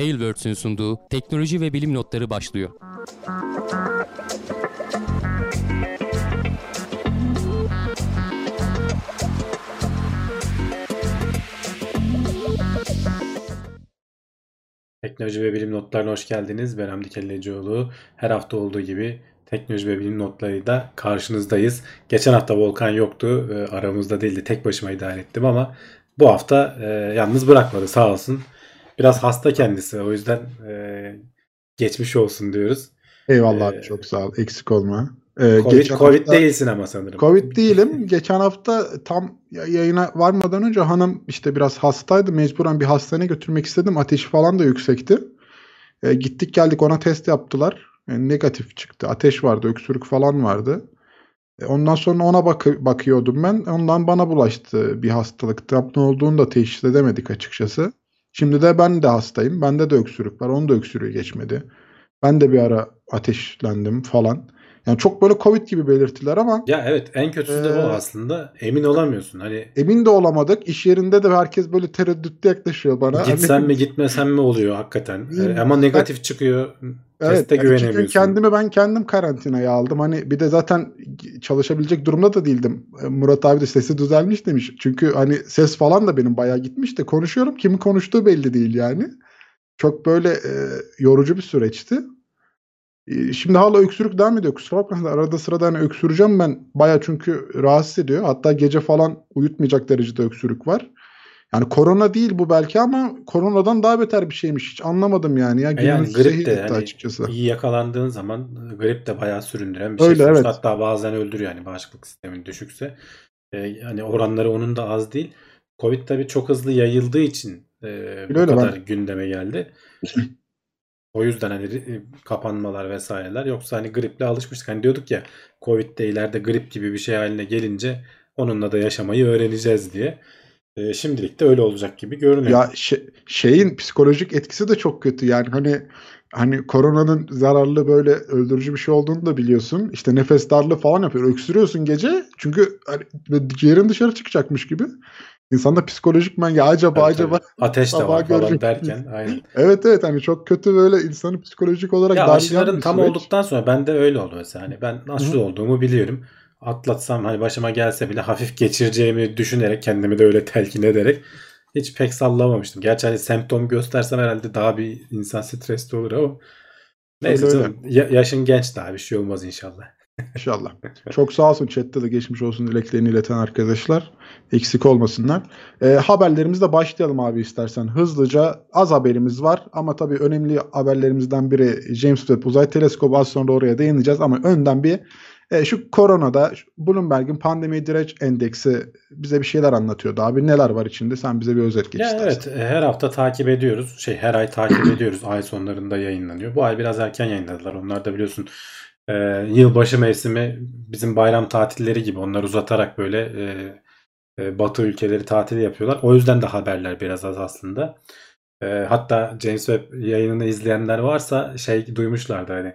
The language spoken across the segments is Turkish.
Tailwords'ün sunduğu teknoloji ve bilim notları başlıyor. Teknoloji ve bilim notlarına hoş geldiniz. Ben Hamdi Kellecioğlu. Her hafta olduğu gibi teknoloji ve bilim notlarıyla karşınızdayız. Geçen hafta Volkan yoktu. E, aramızda değildi. Tek başıma idare ettim ama bu hafta e, yalnız bırakmadı sağ olsun. Biraz hasta kendisi. O yüzden e, geçmiş olsun diyoruz. Eyvallah Ee, çok sağ ol. Eksik olma. Ee, Covid, geçen Covid hafta- değilsin ama sanırım. Covid değilim. Geçen hafta tam ya- yayına varmadan önce hanım işte biraz hastaydı. Mecburen bir hastaneye götürmek istedim. Ateşi falan da yüksekti. Ee, gittik geldik ona test yaptılar. Yani negatif çıktı. Ateş vardı, öksürük falan vardı. E, Ondan sonra ona bakı- bakıyordum ben. Ondan bana bulaştı bir hastalık. Tam ne olduğunu da teşhis edemedik açıkçası. Şimdi de ben de hastayım. Bende de öksürük var. Onun da öksürüğü geçmedi. Ben de bir ara ateşlendim falan. Yani çok böyle Covid gibi belirtiler ama Ya evet en kötüsü de Ee, o aslında. Emin olamıyorsun. Hani emin de olamadık. İş yerinde de herkes böyle tereddütlü yaklaşıyor bana. gitsen Hani- mi gitmesen mi oluyor hakikaten. Ee, ama negatif çıkıyor. Evet, yani güvenemiyorsun. kendimi ben kendim karantinaya aldım. Hani bir de zaten çalışabilecek durumda da değildim. E, Murat abi de sesi düzelmiş demiş. Çünkü hani ses falan da benim bayağı gitmiş de konuşuyorum. Kimin konuştuğu belli değil yani. Çok böyle e, yorucu bir süreçti. E, Şimdi hala öksürük devam ediyor. Kusura bakmayın arada sırada hani öksüreceğim ben. Baya çünkü rahatsız ediyor. Hatta gece falan uyutmayacak derecede öksürük var. Yani korona değil bu belki ama koronadan daha beter bir şeymiş. Hiç anlamadım yani. Ya E yani grip de hani açıkçası. iyi yakalandığın zaman e, grip de bayağı süründüren bir Öyle, şey. Evet. Hatta bazen öldürüyor yani bağışıklık sistemin düşükse. Ee, hani oranları onun da az değil. Covid tabii çok hızlı yayıldığı için e, bu öyle, kadar ben- gündeme geldi. O yüzden hani e, kapanmalar vesaireler. Yoksa hani griple alışmıştık. Hani diyorduk ya Covid'de ileride grip gibi bir şey haline gelince onunla da yaşamayı öğreneceğiz diye. E, şimdilik de öyle olacak gibi görünüyor. Ya şey- şeyin psikolojik etkisi de çok kötü. Yani hani hani koronanın zararlı böyle öldürücü bir şey olduğunu da biliyorsun. İşte nefes darlığı falan yapıyor. Öksürüyorsun gece. Çünkü hani ciğerin dışarı çıkacakmış gibi. İnsanda psikolojik men ya acaba Tabii, acaba. Ateş de var falan derken aynen. Evet evet hani çok kötü böyle insanı psikolojik olarak Ya aşıların tam süreç. olduktan sonra bende öyle oldu mesela. Hani ben aşı Hı. olduğumu biliyorum. Atlatsam hani başıma gelse bile hafif geçireceğimi düşünerek kendimi de öyle telkin ederek hiç pek sallamamıştım. Gerçi hani semptom göstersem herhalde daha bir insan stresli olur ama neyse Öyle öyle. canım. Ya- yaşın genç daha bir şey olmaz inşallah. İnşallah. Çok sağ olsun chatte de geçmiş olsun dileklerini ileten arkadaşlar. Eksik olmasınlar. Ee, haberlerimizle başlayalım abi istersen. Hızlıca az haberimiz var ama tabii önemli haberlerimizden biri James Webb Uzay Teleskobu. Az sonra oraya değineceğiz ama önden bir e, şu koronada şu Bloomberg'in pandemi direnç endeksi bize bir şeyler anlatıyordu abi. Neler var içinde? Sen bize bir özet geç Ya istersen. evet e, her hafta takip ediyoruz. Şey her ay takip ediyoruz. Ay sonlarında yayınlanıyor. Bu ay biraz erken yayınladılar. Onlar da biliyorsun e, yılbaşı mevsimi bizim bayram tatilleri gibi onlar uzatarak böyle e, e, Batı ülkeleri tatili yapıyorlar. O yüzden de haberler biraz az aslında. E, hatta James Webb yayınını izleyenler varsa şey duymuşlardı hani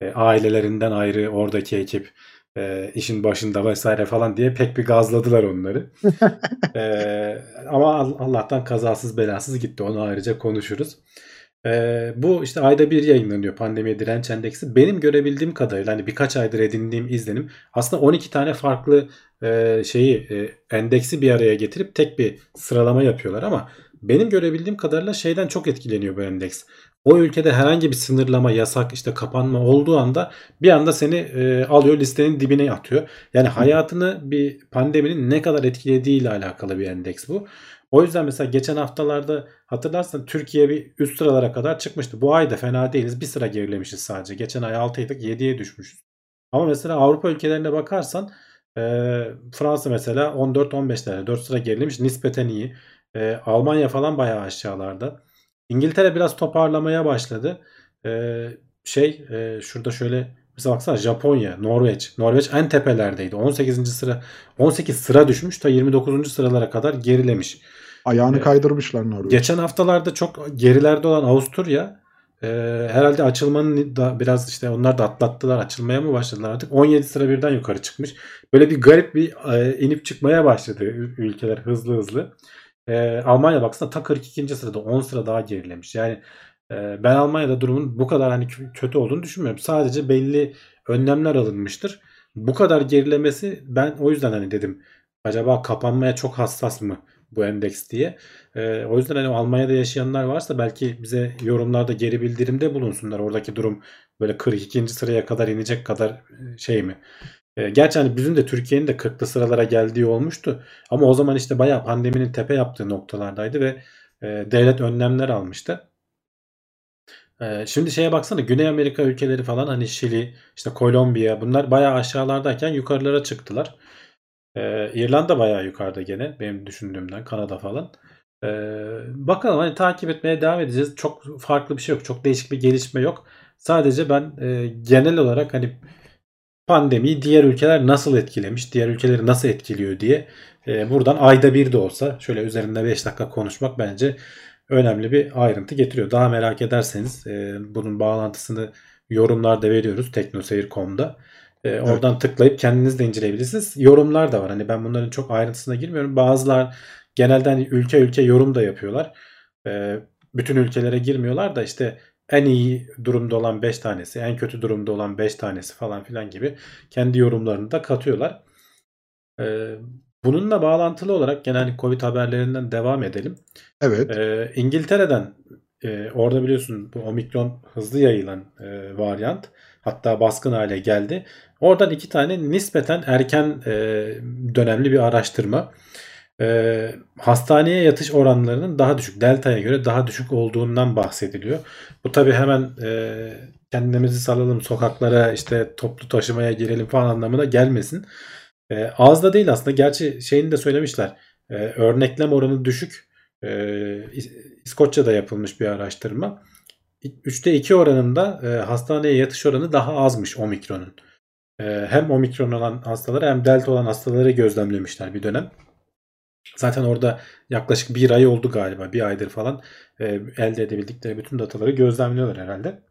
e, ailelerinden ayrı oradaki ekip e, işin başında vesaire falan diye pek bir gazladılar onları. Ee, ama All- Allah'tan kazasız belasız gitti. Onu ayrıca konuşuruz. Ee, bu işte ayda bir yayınlanıyor pandemiye direnç endeksi. Benim görebildiğim kadarıyla hani birkaç aydır edindiğim izlenim aslında 12 tane farklı e, şeyi e, endeksi bir araya getirip tek bir sıralama yapıyorlar ama benim görebildiğim kadarıyla şeyden çok etkileniyor bu endeks. O ülkede herhangi bir sınırlama, yasak, işte kapanma olduğu anda bir anda seni e, alıyor listenin dibine atıyor. Yani hayatını bir pandeminin ne kadar etkilediğiyle alakalı bir endeks bu. O yüzden mesela geçen haftalarda hatırlarsan Türkiye bir üst sıralara kadar çıkmıştı. Bu ay da fena değiliz. Bir sıra gerilemişiz sadece. Geçen ay 6'ydık 7'ye düşmüşüz. Ama mesela Avrupa ülkelerine bakarsan e, Fransa mesela 14-15'lerde 4 sıra gerilemiş. Nispeten iyi. E, Almanya falan bayağı aşağılarda. İngiltere biraz toparlamaya başladı. E, şey e, şurada şöyle Mesela baksana Japonya, Norveç. Norveç en tepelerdeydi. 18. sıra 18 sıra düşmüş ta 29. sıralara kadar gerilemiş. Ayağını e, kaydırmışlar Norveç. Geçen haftalarda çok gerilerde olan Avusturya e, herhalde açılmanın da biraz işte onlar da atlattılar. Açılmaya mı başladılar artık? 17 sıra birden yukarı çıkmış. Böyle bir garip bir e, inip çıkmaya başladı ül- ülkeler hızlı hızlı. E, Almanya baksana ta 42. sırada 10 sıra daha gerilemiş. Yani E, ben Almanya'da durumun bu kadar hani kö- kötü olduğunu düşünmüyorum. Sadece belli önlemler alınmıştır. Bu kadar gerilemesi ben o yüzden hani dedim acaba kapanmaya çok hassas mı bu endeks diye. E, o yüzden hani Almanya'da yaşayanlar varsa belki bize yorumlarda geri bildirimde bulunsunlar. Oradaki durum böyle 42. sıraya kadar inecek kadar e, şey mi? E, gerçi hani bizim de Türkiye'nin de 40'lı sıralara geldiği olmuştu. Ama o zaman işte bayağı pandeminin tepe yaptığı noktalardaydı ve e, devlet önlemler almıştı. E, şimdi şeye baksana Güney Amerika ülkeleri falan hani Şili, işte Kolombiya bunlar bayağı aşağılardayken yukarılara çıktılar. E, İrlanda bayağı yukarıda gene benim düşündüğümden Kanada falan. Bakalım hani takip etmeye devam edeceğiz. Çok farklı bir şey yok. Çok değişik bir gelişme yok. Sadece ben e, genel olarak hani pandemiyi diğer ülkeler nasıl etkilemiş, diğer ülkeleri nasıl etkiliyor diye e, buradan ayda bir de olsa şöyle üzerinde 5 dakika konuşmak bence önemli bir ayrıntı getiriyor. Daha merak ederseniz e, bunun bağlantısını yorumlarda veriyoruz teknoseyir.com'da. E, oradan tıklayıp kendiniz de inceleyebilirsiniz. Yorumlar da var. Hani ben bunların çok ayrıntısına girmiyorum. Bazılar genelde hani ülke ülke yorum da yapıyorlar. E, bütün ülkelere girmiyorlar da işte en iyi durumda olan 5 tanesi, en kötü durumda olan 5 tanesi falan filan gibi kendi yorumlarını da katıyorlar. Ee, bununla bağlantılı olarak genel Covid haberlerinden devam edelim. Evet. Ee, İngiltere'den e, orada biliyorsun bu omikron hızlı yayılan e, varyant hatta baskın hale geldi. Oradan iki tane nispeten erken e, dönemli bir araştırma e, hastaneye yatış oranlarının daha düşük, delta'ya göre daha düşük olduğundan bahsediliyor. Bu tabi hemen e, kendimizi salalım sokaklara işte toplu taşımaya girelim falan anlamına gelmesin. E, az da değil aslında. Gerçi şeyini de söylemişler. E, örneklem oranı düşük. E, İs- İskoçya'da yapılmış bir araştırma. 3'te 2 oranında e, hastaneye yatış oranı daha azmış omikronun. E, hem omikron olan hastaları hem delta olan hastaları gözlemlemişler bir dönem. Zaten orada yaklaşık bir ay oldu galiba. Bir aydır falan e, elde edebildikleri bütün dataları gözlemliyorlar herhalde.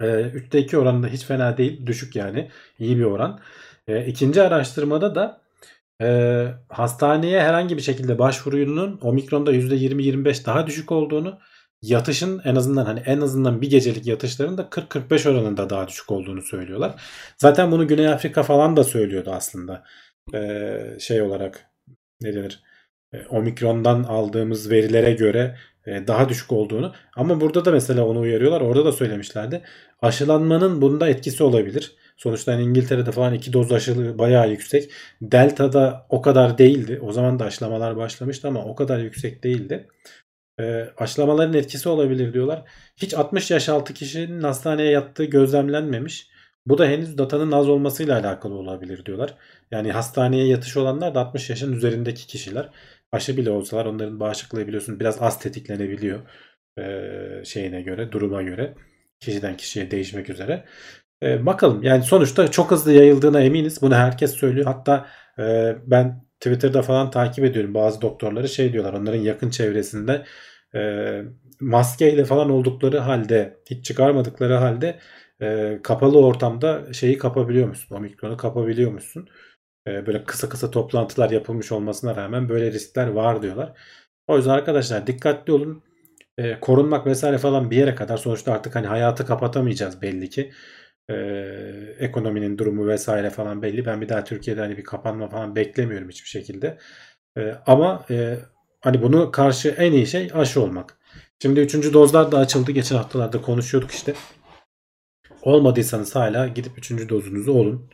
E, 3'te 2 oranında hiç fena değil. Düşük yani. iyi bir oran. E, ikinci araştırmada da e, hastaneye herhangi bir şekilde başvurunun omikronda %20-25 daha düşük olduğunu yatışın en azından hani en azından bir gecelik yatışların da 40-45 oranında daha düşük olduğunu söylüyorlar. Zaten bunu Güney Afrika falan da söylüyordu aslında. E, şey olarak ne denir? E, Omikron'dan aldığımız verilere göre e, daha düşük olduğunu. Ama burada da mesela onu uyarıyorlar. Orada da söylemişlerdi. Aşılanmanın bunda etkisi olabilir. Sonuçta hani İngiltere'de falan iki doz aşılı bayağı yüksek. Delta'da o kadar değildi. O zaman da aşılamalar başlamıştı ama o kadar yüksek değildi. E, aşılamaların etkisi olabilir diyorlar. Hiç 60 yaş altı kişinin hastaneye yattığı gözlemlenmemiş. Bu da henüz datanın az olmasıyla alakalı olabilir diyorlar. Yani hastaneye yatış olanlar da 60 yaşın üzerindeki kişiler. Aşı bile olsalar onların bağışıklığı biliyorsun biraz az tetiklenebiliyor. Ee, şeyine göre, duruma göre. Kişiden kişiye değişmek üzere. Ee, bakalım yani sonuçta çok hızlı yayıldığına eminiz. Bunu herkes söylüyor. Hatta e, ben Twitter'da falan takip ediyorum bazı doktorları şey diyorlar. Onların yakın çevresinde e, maskeyle falan oldukları halde hiç çıkarmadıkları halde e, kapalı ortamda şeyi kapabiliyor musun? Omikronu kapabiliyor musun? E, böyle kısa kısa toplantılar yapılmış olmasına rağmen böyle riskler var diyorlar. O yüzden arkadaşlar dikkatli olun. E, korunmak vesaire falan bir yere kadar sonuçta artık hani hayatı kapatamayacağız belli ki. E, ekonominin durumu vesaire falan belli. Ben bir daha Türkiye'de hani bir kapanma falan beklemiyorum hiçbir şekilde. E, ama e, hani bunu karşı en iyi şey aşı olmak. Şimdi üçüncü dozlar da açıldı. Geçen haftalarda konuşuyorduk işte. Olmadıysanız hala gidip 3. dozunuzu olun.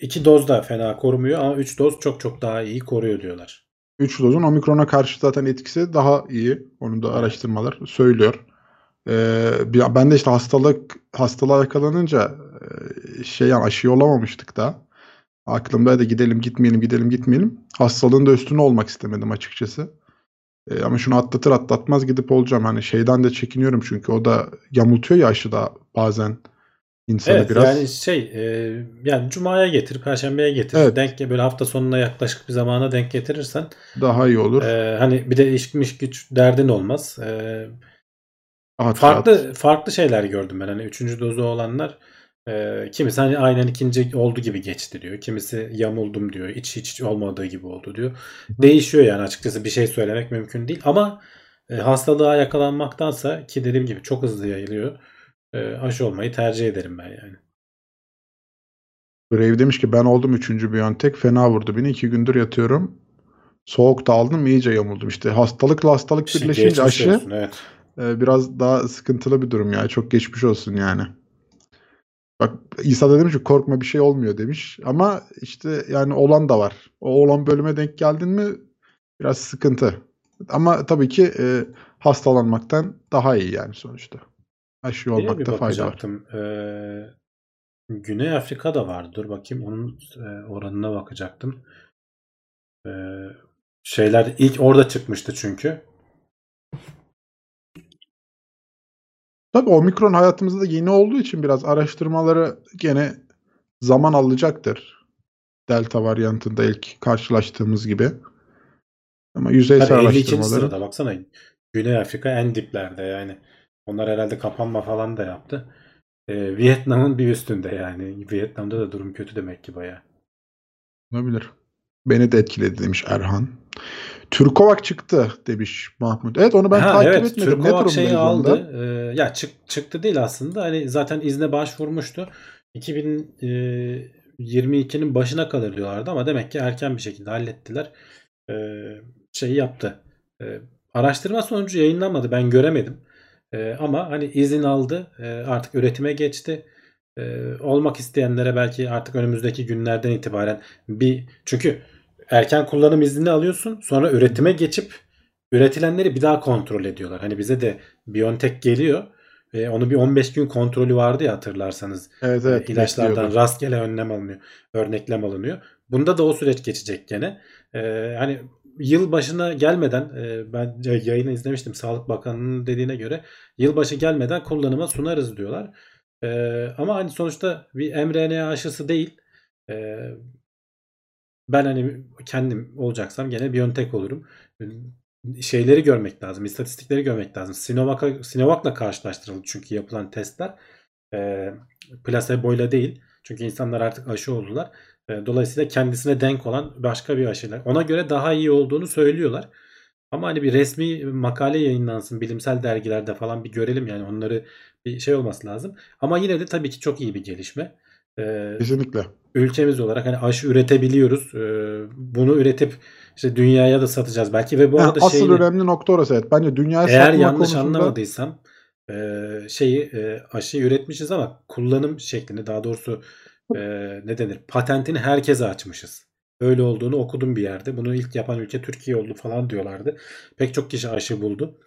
2 doz da fena korumuyor ama 3 doz çok çok daha iyi koruyor diyorlar. 3 dozun omikrona karşı zaten etkisi daha iyi. Onu da araştırmalar söylüyor. Ee, ben de işte hastalık hastalığa yakalanınca e, şey yani aşı olamamıştık da. Aklımdaydı gidelim gitmeyelim gidelim gitmeyelim. Hastalığın da üstüne olmak istemedim açıkçası. Ee, ama şunu atlatır atlatmaz gidip olacağım. Hani şeyden de çekiniyorum çünkü o da yamultuyor ya aşıda bazen insanı Evet biraz. yani şey e, yani cumaya getir, perşembeye getir. Evet. Denk böyle hafta sonuna yaklaşık bir zamana denk getirirsen Daha iyi olur. e, hani bir de işmiş güç derdin olmaz. E, Rahat farklı rahat. farklı şeyler gördüm ben. Hani üçüncü dozu olanlar e, kimisi hani aynen ikinci oldu gibi geçti diyor. Kimisi yamuldum diyor. Hiç hiç olmadığı gibi oldu diyor. Değişiyor yani açıkçası bir şey söylemek mümkün değil. Ama e, hastalığa yakalanmaktansa ki dediğim gibi çok hızlı yayılıyor. E, aşı olmayı tercih ederim ben yani. Brave demiş ki ben oldum 3. Biontech. Fena vurdu beni. 2 gündür yatıyorum. Soğukta aldım iyice yamuldum. İşte hastalıkla hastalık birleşince aşı olsun, evet. e, biraz daha sıkıntılı bir durum ya. Çok geçmiş olsun yani. Bak İsa da demiş ki korkma bir şey olmuyor demiş. Ama işte yani olan da var. O olan bölüme denk geldin mi biraz sıkıntı. Ama tabii ki e, hastalanmaktan daha iyi yani sonuçta. Aşı bir olmakta fayda var. Ee, Güney Afrika'da var. Dur bakayım onun e, oranına bakacaktım. Ee, şeyler ilk orada çıkmıştı çünkü. Tabii omikron hayatımızda yeni olduğu için biraz araştırmaları gene zaman alacaktır. Delta varyantında ilk karşılaştığımız gibi. Ama yüzeysel Tabii 52. araştırmaları. sırada baksana. Güney Afrika en diplerde yani. Onlar herhalde kapanma falan da yaptı. Ee, Vietnam'ın bir üstünde yani. Vietnam'da da durum kötü demek ki bayağı. Olabilir. Beni de etkiledi demiş Erhan. Türkovak çıktı demiş Mahmut. Evet onu ben Ha, takip evet, etmedim. Ne Türkovak durumdayız şeyi onda? aldı. Ee, ya çık, çıktı değil aslında. Hani zaten izne başvurmuştu. 2022'nin başına kalır diyorlardı ama demek ki erken bir şekilde hallettiler. Ee, şeyi yaptı. Ee, araştırma sonucu yayınlanmadı. Ben göremedim. Ee, ama hani izin aldı. Ee, artık üretime geçti. Ee, olmak isteyenlere belki artık önümüzdeki günlerden itibaren bir çünkü erken kullanım iznini alıyorsun. Sonra üretime geçip üretilenleri bir daha kontrol ediyorlar. Hani bize de BioNTech geliyor. Ve onu bir 15 gün kontrolü vardı ya hatırlarsanız. Evet evet. E, ilaçlardan bekliyordu. rastgele önlem alınıyor. Örneklem alınıyor. Bunda da o süreç geçecek gene. Ee, hani yıl başına gelmeden e, ben yayını izlemiştim. Sağlık Bakanı'nın dediğine göre yılbaşı gelmeden kullanıma sunarız diyorlar. Ee, ama hani sonuçta bir mRNA aşısı değil. Ee, ben hani kendim olacaksam gene BioNTech olurum. Şeyleri görmek lazım. istatistikleri görmek lazım. Sinovac'a, Sinovac'la karşılaştırıldı çünkü yapılan testler. E, plaseboyla değil. Çünkü insanlar artık aşı oldular. E, dolayısıyla kendisine denk olan başka bir aşıyla. Ona göre daha iyi olduğunu söylüyorlar. Ama hani bir resmi makale yayınlansın bilimsel dergilerde falan bir görelim yani onları bir şey olması lazım. Ama yine de tabii ki çok iyi bir gelişme. E, Kesinlikle. ülkemiz olarak hani aşı üretebiliyoruz. Ee, bunu üretip işte dünyaya da satacağız belki ve bu Ha, arada asıl şeyini önemli nokta orası evet. Bence dünyaya eğer satma yanlış konusunda anlamadıysam e, şeyi e, aşıyı üretmişiz ama kullanım şeklini daha doğrusu e, ne denir patentini herkese açmışız. Öyle olduğunu okudum bir yerde. Bunu ilk yapan ülke Türkiye oldu falan diyorlardı. Pek çok kişi aşı buldu.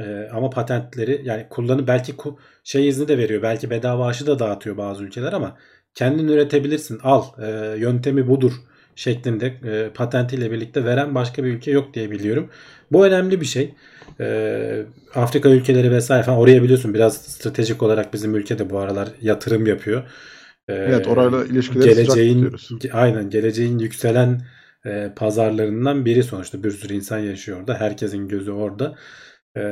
E, ama patentleri yani kullanı belki ku- şey izni de veriyor. Belki bedava aşı da dağıtıyor bazı ülkeler ama kendin üretebilirsin. Al e, yöntemi budur şeklinde e, patentiyle birlikte veren başka bir ülke yok diye biliyorum. Bu önemli bir şey. E, Afrika ülkeleri vesaire falan oraya biliyorsun biraz stratejik olarak bizim ülkede bu aralar yatırım yapıyor. E, Evet, orayla ilişkileri sıcak geleceğin tutuyoruz. aynen geleceğin yükselen e, pazarlarından biri sonuçta bir sürü insan yaşıyor orada. Herkesin gözü orada. E,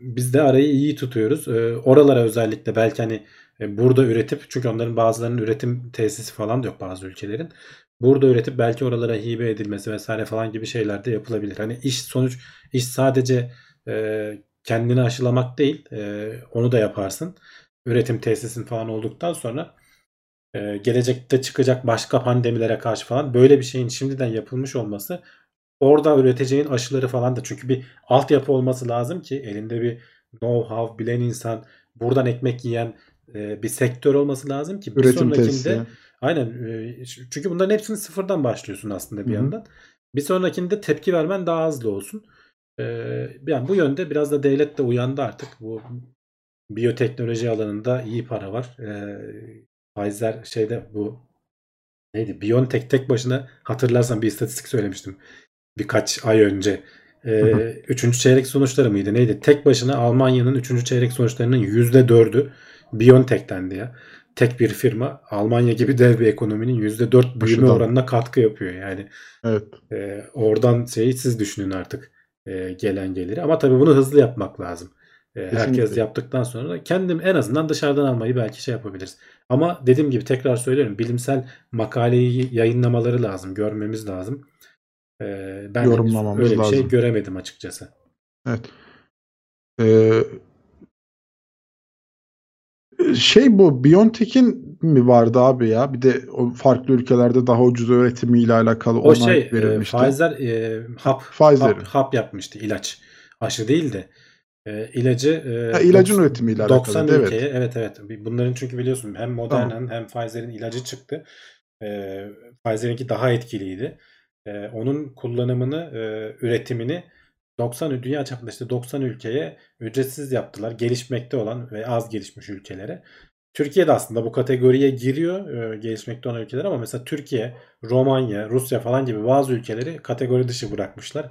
biz de arayı iyi tutuyoruz. E, oralara özellikle belki hani burada üretip çünkü onların bazılarının üretim tesisi falan da yok bazı ülkelerin. Burada üretip belki oralara hibe edilmesi vesaire falan gibi şeyler de yapılabilir. Hani iş sonuç iş sadece e, kendini aşılamak değil e, onu da yaparsın. Üretim tesisin falan olduktan sonra e, gelecekte çıkacak başka pandemilere karşı falan böyle bir şeyin şimdiden yapılmış olması orada üreteceğin aşıları falan da çünkü bir altyapı olması lazım ki elinde bir know-how bilen insan buradan ekmek yiyen e, bir sektör olması lazım ki bir Üretim sonrakinde tesisi. aynen e, çünkü bunların hepsini sıfırdan başlıyorsun aslında bir Hı hı. yandan. Bir sonrakinde tepki vermen daha hızlı olsun. E, yani bu yönde biraz da devlet de uyandı artık. Bu biyoteknoloji alanında iyi para var. E, Pfizer şeyde bu neydi? BioNTech tek başına hatırlarsan bir istatistik söylemiştim birkaç ay önce. Hı hı. üçüncü çeyrek sonuçları mıydı neydi? Tek başına Almanya'nın üçüncü çeyrek sonuçlarının yüzde dördü BioNTech'tendi ya. Tek bir firma Almanya gibi dev bir ekonominin yüzde dört büyüme Aşıdan. oranına katkı yapıyor. Yani Evet. e, oradan şeyi siz düşünün artık e, gelen geliri. Ama tabii bunu hızlı yapmak lazım. E, herkes Kesinlikle. yaptıktan sonra kendim en azından dışarıdan almayı belki şey yapabiliriz. Ama dediğim gibi tekrar söylüyorum bilimsel makaleyi yayınlamaları lazım. Görmemiz lazım. E, ben öyle bir şey lazım. göremedim açıkçası. Evet. Ee, şey bu BioNTech'in mi vardı abi ya? Bir de o farklı ülkelerde daha ucuz üretimiyle alakalı O onay şey e, verilmişti. Pfizer e, hap, Pfizer'in. hap, hap yapmıştı ilaç. Aşı değil de. E, ilacı e, Ha, ilacın 90 üretimiyle alakalı. 90 evet. ülkeye evet evet. Bunların çünkü biliyorsun hem Moderna'nın hem Pfizer'in ilacı çıktı. E, Pfizer'inki daha etkiliydi. E, onun kullanımını, e, üretimini 90 dünya çapında işte 90 ülkeye ücretsiz yaptılar. Gelişmekte olan ve az gelişmiş ülkelere. Türkiye de aslında bu kategoriye giriyor e, gelişmekte olan ülkeler ama mesela Türkiye, Romanya, Rusya falan gibi bazı ülkeleri kategori dışı bırakmışlar.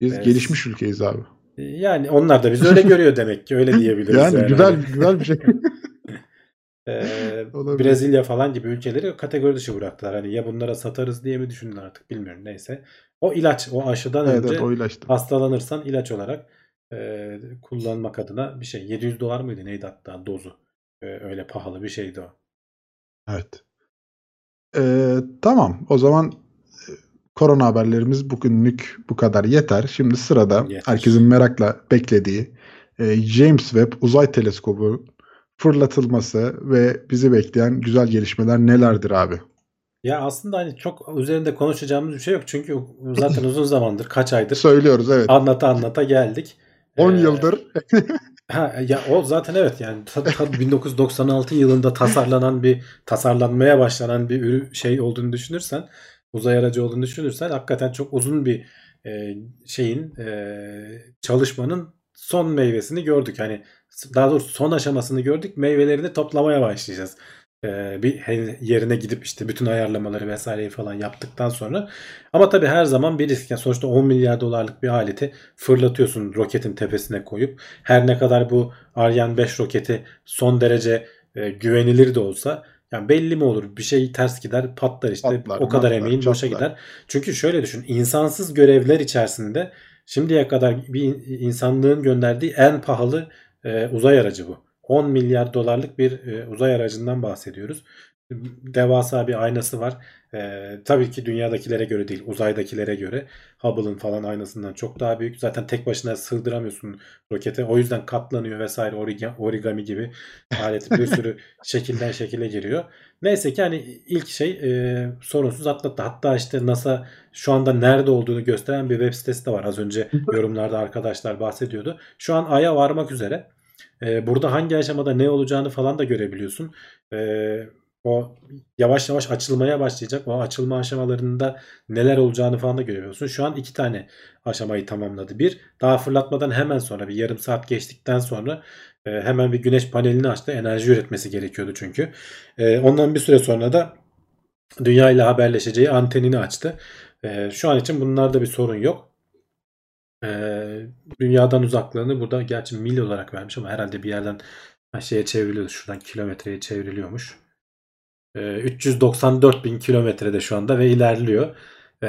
Biz Evet. gelişmiş ülkeyiz abi. Yani onlar da bizi öyle görüyor demek ki öyle diyebiliriz. Yani yani. güzel güzel bir şey. Ee. Brezilya falan gibi ülkeleri kategori dışı bıraktılar. Hani ya bunlara satarız diye mi düşündüler artık bilmiyorum neyse. O ilaç, o aşıdan evet önce evet o ilaçtı. hastalanırsan ilaç olarak e, kullanmak adına bir şey. 700 dolar mıydı neydi hatta dozu. E, öyle pahalı bir şeydi o. Evet. Ee, tamam. O zaman e, korona haberlerimiz bugünlük bu kadar yeter. Şimdi sırada Yeter. herkesin merakla beklediği e, James Webb Uzay Teleskobu fırlatılması ve bizi bekleyen güzel gelişmeler nelerdir abi? Ya aslında hani çok üzerinde konuşacağımız bir şey yok. Çünkü zaten uzun zamandır kaç aydır Söylüyoruz evet. anlata anlata geldik. 10 Ee, yıldır Ha, ya o zaten evet yani ta- ta 1996 yılında tasarlanan bir tasarlanmaya başlanan bir şey olduğunu düşünürsen uzay aracı olduğunu düşünürsen hakikaten çok uzun bir e, şeyin e, çalışmanın son meyvesini gördük. Hani daha doğrusu son aşamasını gördük. Meyvelerini toplamaya başlayacağız. E, bir he- yerine gidip işte bütün ayarlamaları vesaireyi falan yaptıktan sonra. Ama tabii her zaman bir risk. Yani sonuçta 10 milyar dolarlık bir aleti fırlatıyorsun roketin tepesine koyup her ne kadar bu Ariane 5 roketi son derece e, güvenilir de olsa yani belli mi olur bir şey ters gider patlar işte Patlar, o kadar matlar, emeğin boşa gider. Çünkü şöyle düşün insansız görevler içerisinde şimdiye kadar bir insanlığın gönderdiği en pahalı e, uzay aracı bu. 10 milyar dolarlık bir e, uzay aracından bahsediyoruz. Devasa bir aynası var. E, tabii ki dünyadakilere göre değil uzaydakilere göre. Hubble'ın falan aynasından çok daha büyük. Zaten tek başına sığdıramıyorsun rokete. O yüzden katlanıyor vesaire origa- origami gibi alet bir sürü şekilden şekile giriyor. Neyse ki hani ilk şey e, sorunsuz atlattı. Hatta işte NASA şu anda nerede olduğunu gösteren bir web sitesi de var. Az önce yorumlarda arkadaşlar bahsediyordu. Şu an Ay'a varmak üzere. E, burada hangi aşamada ne olacağını falan da görebiliyorsun. E, o yavaş yavaş açılmaya başlayacak. O açılma aşamalarında neler olacağını falan da görüyorsun. Şu an iki tane aşamayı tamamladı. Bir, daha fırlatmadan hemen sonra bir yarım saat geçtikten sonra e, hemen bir güneş panelini açtı. Enerji üretmesi gerekiyordu çünkü. E, ondan bir süre sonra da dünya ile haberleşeceği antenini açtı. E, şu an için bunlarda bir sorun yok. E, dünyadan uzaklığını burada gerçi mil olarak vermiş ama herhalde bir yerden şeye çevriliyor. Şuradan kilometreye çevriliyormuş. E, 394 bin kilometrede şu anda ve ilerliyor. E,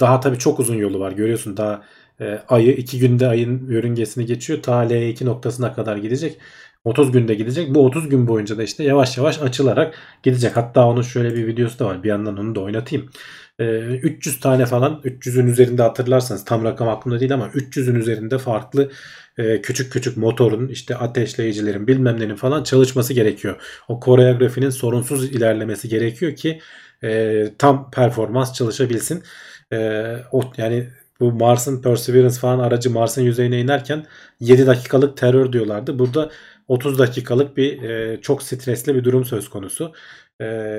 daha tabii çok uzun yolu var. Görüyorsun daha e, ayı 2 günde ayın yörüngesini geçiyor. Ta L2 noktasına kadar gidecek. 30 günde gidecek. Bu 30 gün boyunca da işte yavaş yavaş açılarak gidecek. Hatta onun şöyle bir videosu da var. Bir yandan onu da oynatayım. E, 300 tane falan 300'ün üzerinde hatırlarsanız tam rakam aklımda değil ama 300'ün üzerinde farklı e, küçük küçük motorun işte ateşleyicilerin bilmem nenin falan çalışması gerekiyor. O koreografinin sorunsuz ilerlemesi gerekiyor ki e, tam performans çalışabilsin. E, o yani bu Mars'ın Perseverance falan aracı Mars'ın yüzeyine inerken 7 dakikalık terör diyorlardı. Burada 30 dakikalık bir çok stresli bir durum söz konusu.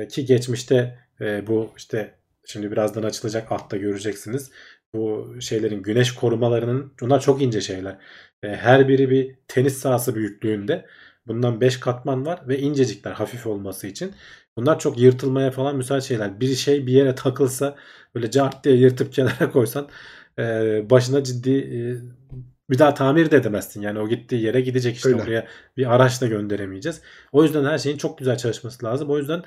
Ki geçmişte bu işte şimdi birazdan açılacak altta göreceksiniz. Bu şeylerin güneş korumalarının bunlar çok ince şeyler. E, her biri bir tenis sahası büyüklüğünde. Bundan 5 katman var ve incecikler hafif olması için. Bunlar çok yırtılmaya falan müsait şeyler. Bir şey bir yere takılsa böyle cart diye yırtıp kenara koysan e, başına ciddi e, bir daha tamir de edemezsin. Yani o gittiği yere gidecek işte Öyle. oraya bir araçla gönderemeyeceğiz. O yüzden her şeyin çok güzel çalışması lazım. O yüzden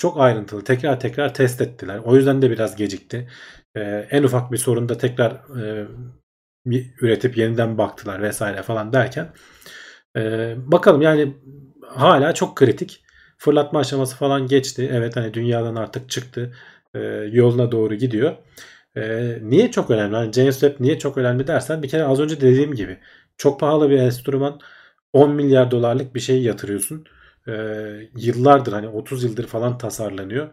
çok ayrıntılı tekrar tekrar test ettiler. O yüzden de biraz gecikti. E, en ufak bir sorunda tekrar e, bir üretip yeniden baktılar vesaire falan derken e, bakalım yani hala çok kritik. Fırlatma aşaması falan geçti. Evet hani dünyadan artık çıktı. E, yoluna doğru gidiyor. Ee, niye çok önemli? Hani James Webb niye çok önemli dersen bir kere az önce dediğim gibi çok pahalı bir enstrüman 10 milyar dolarlık bir şey yatırıyorsun. Ee, yıllardır hani 30 yıldır falan tasarlanıyor.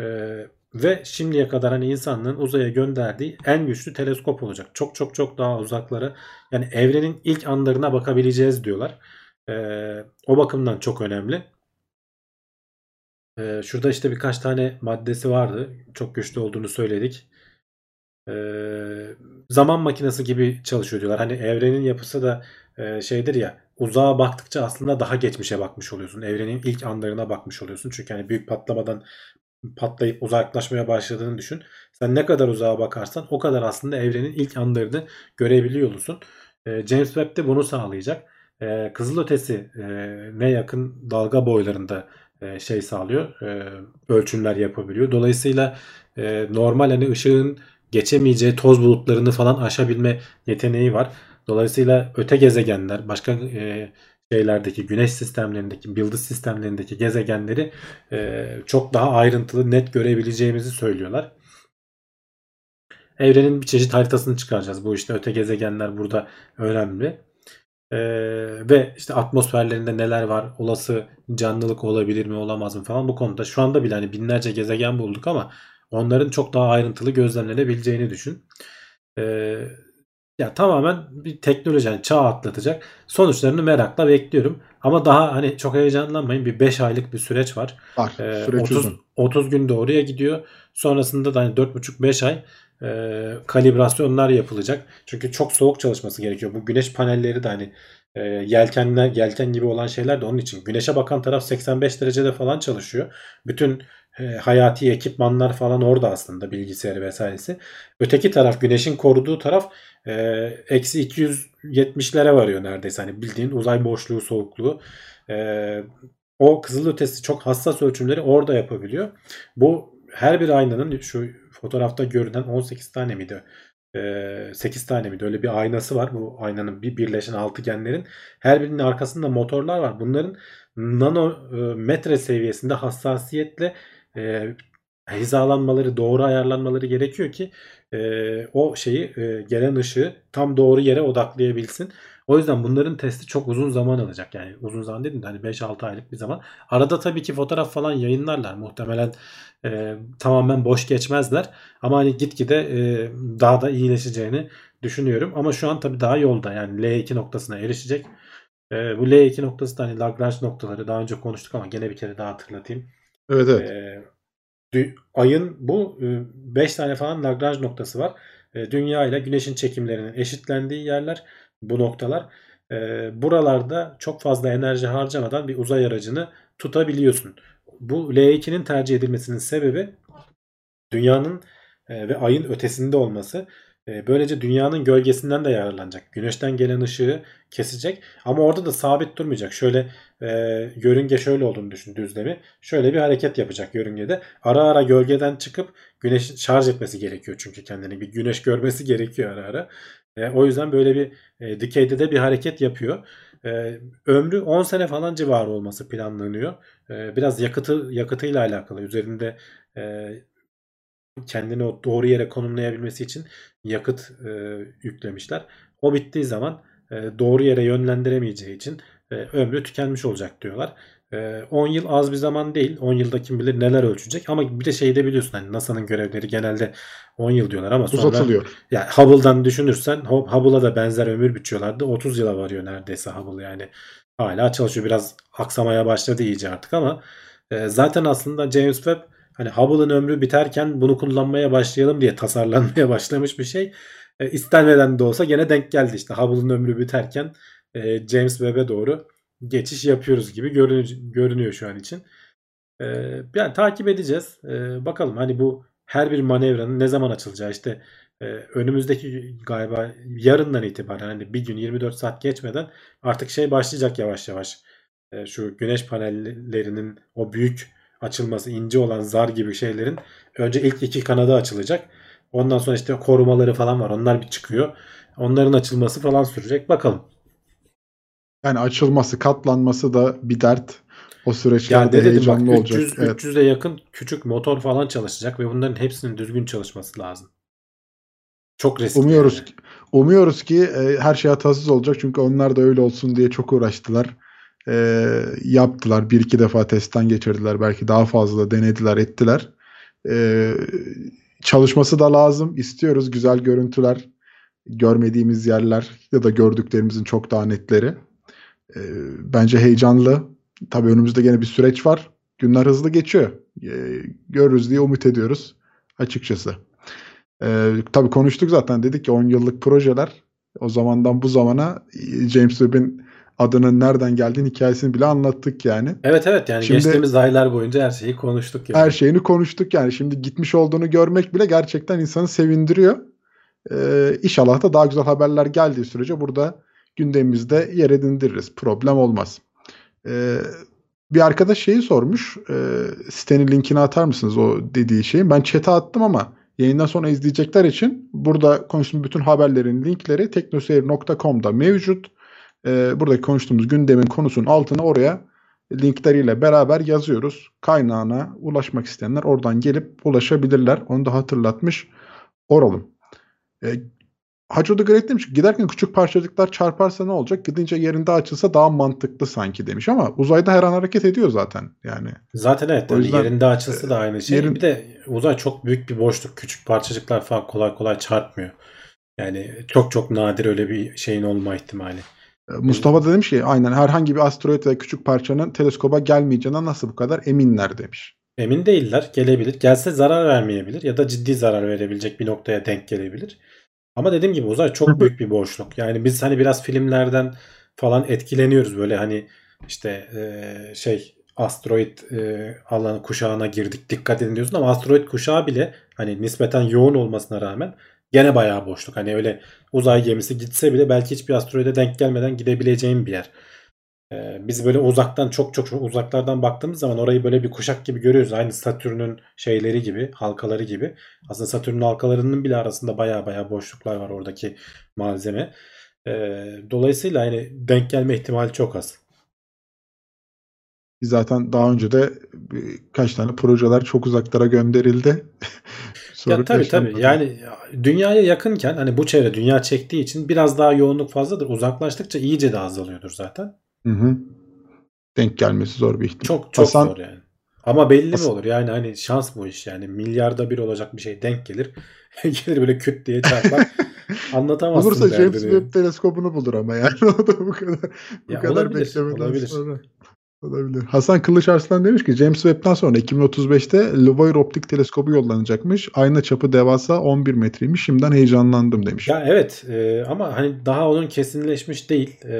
Ee, ve şimdiye kadar hani insanlığın uzaya gönderdiği en güçlü teleskop olacak. Çok çok çok daha uzaklara yani evrenin ilk anlarına bakabileceğiz diyorlar. Ee, o bakımdan çok önemli. Ee, şurada işte birkaç tane maddesi vardı. Çok güçlü olduğunu söyledik. Ee, zaman makinesi gibi çalışıyor diyorlar. Hani evrenin yapısı da e, şeydir ya uzağa baktıkça aslında daha geçmişe bakmış oluyorsun. Evrenin ilk anlarına bakmış oluyorsun. Çünkü hani büyük patlamadan patlayıp uzaklaşmaya başladığını düşün. Sen ne kadar uzağa bakarsan o kadar aslında evrenin ilk anlarını görebiliyor olursun. Ee, James Webb de bunu sağlayacak. Ee, kızılötesi e, ne yakın dalga boylarında e, şey sağlıyor. E, ölçümler yapabiliyor. Dolayısıyla e, normal hani ışığın geçemeyeceği toz bulutlarını falan aşabilme yeteneği var. Dolayısıyla öte gezegenler, başka e, şeylerdeki güneş sistemlerindeki, yıldız sistemlerindeki gezegenleri e, çok daha ayrıntılı, net görebileceğimizi söylüyorlar. Evrenin bir çeşit haritasını çıkaracağız. Bu işte öte gezegenler burada önemli. Ee, ve işte atmosferlerinde neler var, olası canlılık olabilir mi, olamaz mı falan bu konuda şu anda bile hani binlerce gezegen bulduk ama onların çok daha ayrıntılı gözlemlenebileceğini düşün. Ee, ya tamamen bir teknoloji yani çağ atlatacak. Sonuçlarını merakla bekliyorum. Ama daha hani çok heyecanlanmayın. Bir 5 aylık bir süreç var. Var. Ee, Süreç 30, uzun. 30 günde oraya gidiyor. Sonrasında da hani 4,5-5 ay e, kalibrasyonlar yapılacak. Çünkü çok soğuk çalışması gerekiyor. Bu güneş panelleri de hani e, yelkenler, yelken gibi olan şeyler de onun için. Güneşe bakan taraf 85 derecede falan çalışıyor. Bütün e, hayati ekipmanlar falan orada aslında bilgisayarı vesairesi. Öteki taraf güneşin koruduğu taraf e, eksi 270'lere varıyor neredeyse. Hani bildiğin uzay boşluğu soğukluğu. E, o kızılötesi çok hassas ölçümleri orada yapabiliyor. Bu her bir aynanın şu fotoğrafta görünen 18 tane miydi? 8 tane miydi? Öyle bir aynası var. Bu aynanın bir birleşen altıgenlerin. Her birinin arkasında motorlar var. Bunların nanometre seviyesinde hassasiyetle hizalanmaları, doğru ayarlanmaları gerekiyor ki e, o şeyi e, gelen ışığı tam doğru yere odaklayabilsin. O yüzden bunların testi çok uzun zaman alacak. Yani uzun zaman dedim de hani 5-6 aylık bir zaman. Arada tabii ki fotoğraf falan yayınlarlar. Muhtemelen e, tamamen boş geçmezler. Ama hani gitgide e, daha da iyileşeceğini düşünüyorum. Ama şu an tabii daha yolda. Yani L2 noktasına erişecek. E, bu L2 noktası da hani Lagrange noktaları daha önce konuştuk ama gene bir kere daha hatırlatayım. Evet evet. E, ayın bu 5 tane falan Lagrange noktası var. E, Dünya ile Güneş'in çekimlerinin eşitlendiği yerler bu noktalar. E, buralarda çok fazla enerji harcamadan bir uzay aracını tutabiliyorsun. Bu L2'nin tercih edilmesinin sebebi dünyanın e, ve ayın ötesinde olması. E, böylece dünyanın gölgesinden de yararlanacak. Güneşten gelen ışığı kesecek. Ama orada da sabit durmayacak. Şöyle e, yörünge şöyle olduğunu düşün düzlemi. Şöyle bir hareket yapacak yörüngede. Ara ara gölgeden çıkıp güneş şarj etmesi gerekiyor çünkü kendini. Bir güneş görmesi gerekiyor ara ara. E, o yüzden böyle bir e, dikeyde de bir hareket yapıyor. E, ömrü 10 sene falan civarı olması planlanıyor. E, biraz yakıtı yakıtıyla alakalı. Üzerinde e, kendini o doğru yere konumlayabilmesi için yakıt e, yüklemişler. O bittiği zaman e, doğru yere yönlendiremeyeceği için e, ömrü tükenmiş olacak diyorlar. 10 yıl az bir zaman değil. 10 yılda kim bilir neler ölçecek. Ama bir de şeyde biliyorsun hani NASA'nın görevleri genelde 10 yıl diyorlar ama sonra Uzatılıyor. yani Hubble'dan düşünürsen Hubble'a da benzer ömür biçiyorlardı. 30 yıla varıyor neredeyse Hubble yani. Hala çalışıyor. Biraz aksamaya başladı iyice artık ama zaten aslında James Webb hani Hubble'ın ömrü biterken bunu kullanmaya başlayalım diye tasarlanmaya başlamış bir şey. E, istenmeden de olsa gene denk geldi işte Hubble'ın ömrü biterken e, James Webb'e doğru geçiş yapıyoruz gibi görünüyor, görünüyor şu an için. E, yani takip edeceğiz. E, bakalım hani bu her bir manevranın ne zaman açılacağı işte e, önümüzdeki galiba yarından itibaren hani bir gün 24 saat geçmeden artık şey başlayacak yavaş yavaş. E, şu güneş panellerinin o büyük açılması ince olan zar gibi şeylerin önce ilk iki kanadı açılacak. Ondan sonra işte korumaları falan var. Onlar bir çıkıyor. Onların açılması falan sürecek. Bakalım. Yani açılması, katlanması da bir dert. O süreçlerde Yani heyecanlı bak olacak. 300 Evet. 300'e yakın küçük motor falan çalışacak ve bunların hepsinin düzgün çalışması lazım. Çok riskli. Umuyoruz yani. ki, umuyoruz ki e, her şey hatasız olacak çünkü onlar da öyle olsun diye çok uğraştılar. E, yaptılar. Bir iki defa testten geçirdiler. Belki daha fazla denediler, ettiler. E, çalışması da lazım. İstiyoruz güzel görüntüler, görmediğimiz yerler ya da gördüklerimizin çok daha netleri. E, bence heyecanlı. Tabii önümüzde gene bir süreç var. Günler hızlı geçiyor. E, görürüz diye umut ediyoruz açıkçası. Ee, tabii konuştuk zaten dedik ki 10 yıllık projeler o zamandan bu zamana e, James Webb'in adının nereden geldiğini hikayesini bile anlattık yani. Evet evet yani Şimdi- geçtiğimiz aylar boyunca her şeyi konuştuk yani. Her şeyini konuştuk yani. Şimdi gitmiş olduğunu görmek bile gerçekten insanı sevindiriyor. Ee, inşallah da daha güzel haberler geldiği sürece burada gündemimizde yer edindiririz. Problem olmaz. Ee, bir arkadaş şeyi sormuş. E, sitenin linkini atar mısınız o dediği şeyin? Ben chat'e attım ama yayından sonra izleyecekler için burada konuştuğumuz bütün haberlerin linkleri teknoseyir.com'da mevcut. Ee, buradaki konuştuğumuz gündemin konusunun altına oraya linkleriyle beraber yazıyoruz. Kaynağına ulaşmak isteyenler oradan gelip ulaşabilirler. Onu da hatırlatmış olalım. E, Hacı the Great demiş ki giderken küçük parçacıklar çarparsa ne olacak? Gidince yerinde açılsa daha mantıklı sanki demiş ama uzayda her an hareket ediyor zaten yani. Zaten evet O yüzden- yerinde açılsa da aynı şey. yerin- Bir de uzay çok büyük bir boşluk. Küçük parçacıklar falan kolay kolay çarpmıyor. Yani çok çok nadir öyle bir şeyin olma ihtimali. E, Mustafa da demiş ki aynen herhangi bir asteroid veya küçük parçanın teleskoba gelmeyeceğine nasıl bu kadar eminler demiş. Emin değiller. Gelebilir. Gelse zarar vermeyebilir ya da ciddi zarar verebilecek bir noktaya denk gelebilir. Ama dediğim gibi uzay çok büyük bir boşluk. Yani biz hani biraz filmlerden falan etkileniyoruz böyle hani işte eee, şey asteroid eee, alanı kuşağına girdik dikkat edin diyorsun ama asteroid kuşağı bile hani nispeten yoğun olmasına rağmen gene bayağı boşluk. Hani öyle uzay gemisi gitse bile belki hiçbir asteroide denk gelmeden gidebileceğim bir yer. Ee, biz böyle uzaktan çok çok çok uzaklardan baktığımız zaman orayı böyle bir kuşak gibi görüyoruz. Aynı Satürn'ün şeyleri gibi, halkaları gibi. Aslında Satürn'ün halkalarının bile arasında baya baya boşluklar var oradaki malzeme. Ee, dolayısıyla hani denk gelme ihtimali çok az. Zaten daha önce de birkaç tane projeler çok uzaklara gönderildi. Ya Sorun tabii tabii. yaşanmadı. Yani dünyaya yakınken hani bu çevre dünya çektiği için biraz daha yoğunluk fazladır. Uzaklaştıkça iyice de azalıyordur zaten. Hı hı. Denk gelmesi zor bir ihtimal. Çok çok Hasan- zor yani. Ama belli mi Hasan- olur? Yani hani şans bu iş yani. Milyarda bir olacak bir şey denk gelir. gelir böyle küt diye çarpar. Anlatamazsın Bulursa James. Webb teleskobunu bulur ama yani o da bu kadar bu Ya kadar olabilir, beklemeden olabilir. sonra. Olabilir. Hasan Kılıç Arslan demiş ki James Webb'den sonra 2035'te Levoir optik teleskobu yollanacakmış. Ayna çapı devasa 11 metreymiş. Şimdiden heyecanlandım demiş. Ya evet e, ama hani daha onun kesinleşmiş değil. E,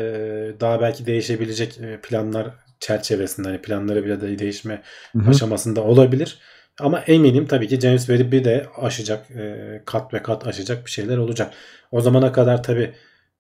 daha belki değişebilecek e, planlar çerçevesinde hani planları bile de değişme Hı hı. aşamasında olabilir. Ama eminim tabii ki James Webb'i de aşacak e, kat ve kat aşacak bir şeyler olacak. O zamana kadar tabii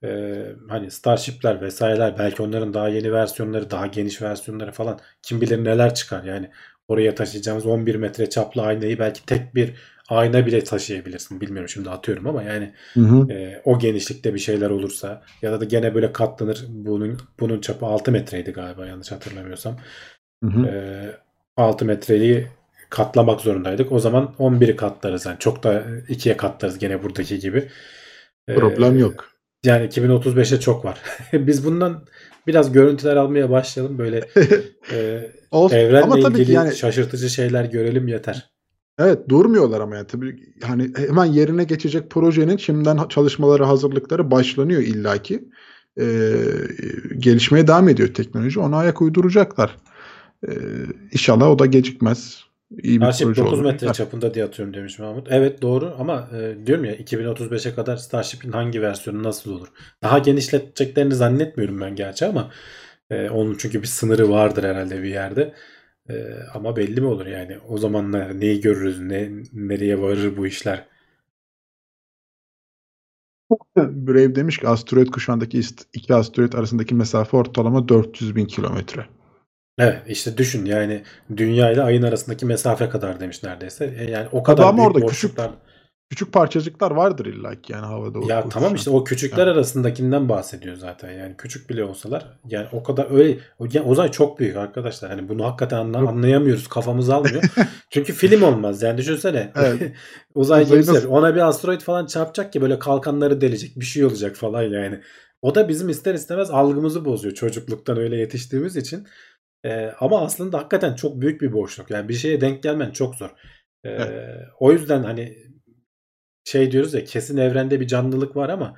e, hani Starship'ler vesaireler belki onların daha yeni versiyonları daha geniş versiyonları falan kim bilir neler çıkar yani oraya taşıyacağımız 11 metre çaplı aynayı belki tek bir ayna bile taşıyabilirsin bilmiyorum şimdi atıyorum ama yani Hı hı. e, o genişlikte bir şeyler olursa ya da gene böyle katlanır bunun bunun çapı 6 metreydi galiba yanlış hatırlamıyorsam Hı hı. e, 6 metreyi katlamak zorundaydık. O zaman 11'i katlarız. Yani çok da ikiye katlarız gene buradaki gibi. E, Problem yok. Yani 2035'e çok var. Biz bundan biraz görüntüler almaya başlayalım. Böyle e, Olsun. evrenle ama tabii ilgili yani şaşırtıcı şeyler görelim yeter. evet durmuyorlar ama yani tabii hani hemen yerine geçecek projenin şimdiden çalışmaları hazırlıkları başlanıyor illaki. Ee, gelişmeye devam ediyor teknoloji. Ona ayak uyduracaklar. Ee, inşallah o da gecikmez. İyi bir Starship proje 9 olur. metre çapında diye atıyorum demiş Mahmut. Evet doğru ama e, diyorum ya 2035'e kadar Starship'in hangi versiyonu nasıl olur? Daha genişleteceklerini zannetmiyorum ben gerçi ama e, onun çünkü bir sınırı vardır herhalde bir yerde. E, ama belli mi olur yani? O zamanlar neyi görürüz? Ne nereye varır bu işler? Brave demiş ki asteroid kuşağındaki iki asteroid arasındaki mesafe ortalama 400 bin kilometre. Evet işte düşün yani dünya ile ayın arasındaki mesafe kadar demiş neredeyse. E, yani o Tabii kadar ama büyük orada küçük- boşluklar. küçük parçacıklar vardır illa ki yani havada. Ya uçuşan. tamam işte o küçükler arasındakinden bahsediyor zaten. Yani küçük bile olsalar yani o kadar öyle o, ya uzay çok büyük arkadaşlar. Hani bunu hakikaten anla- anlayamıyoruz. Kafamız almıyor. Çünkü film olmaz. Yani düşünsene. Evet. uzay gemisi nasıl- ona bir asteroid falan çarpacak ki böyle kalkanları delecek. Bir şey olacak falan yani. O da bizim ister istemez algımızı bozuyor çocukluktan öyle yetiştiğimiz için. Ee, ama aslında hakikaten çok büyük bir boşluk. Yani bir şeye denk gelmen çok zor. Evet. O yüzden hani şey diyoruz ya kesin evrende bir canlılık var ama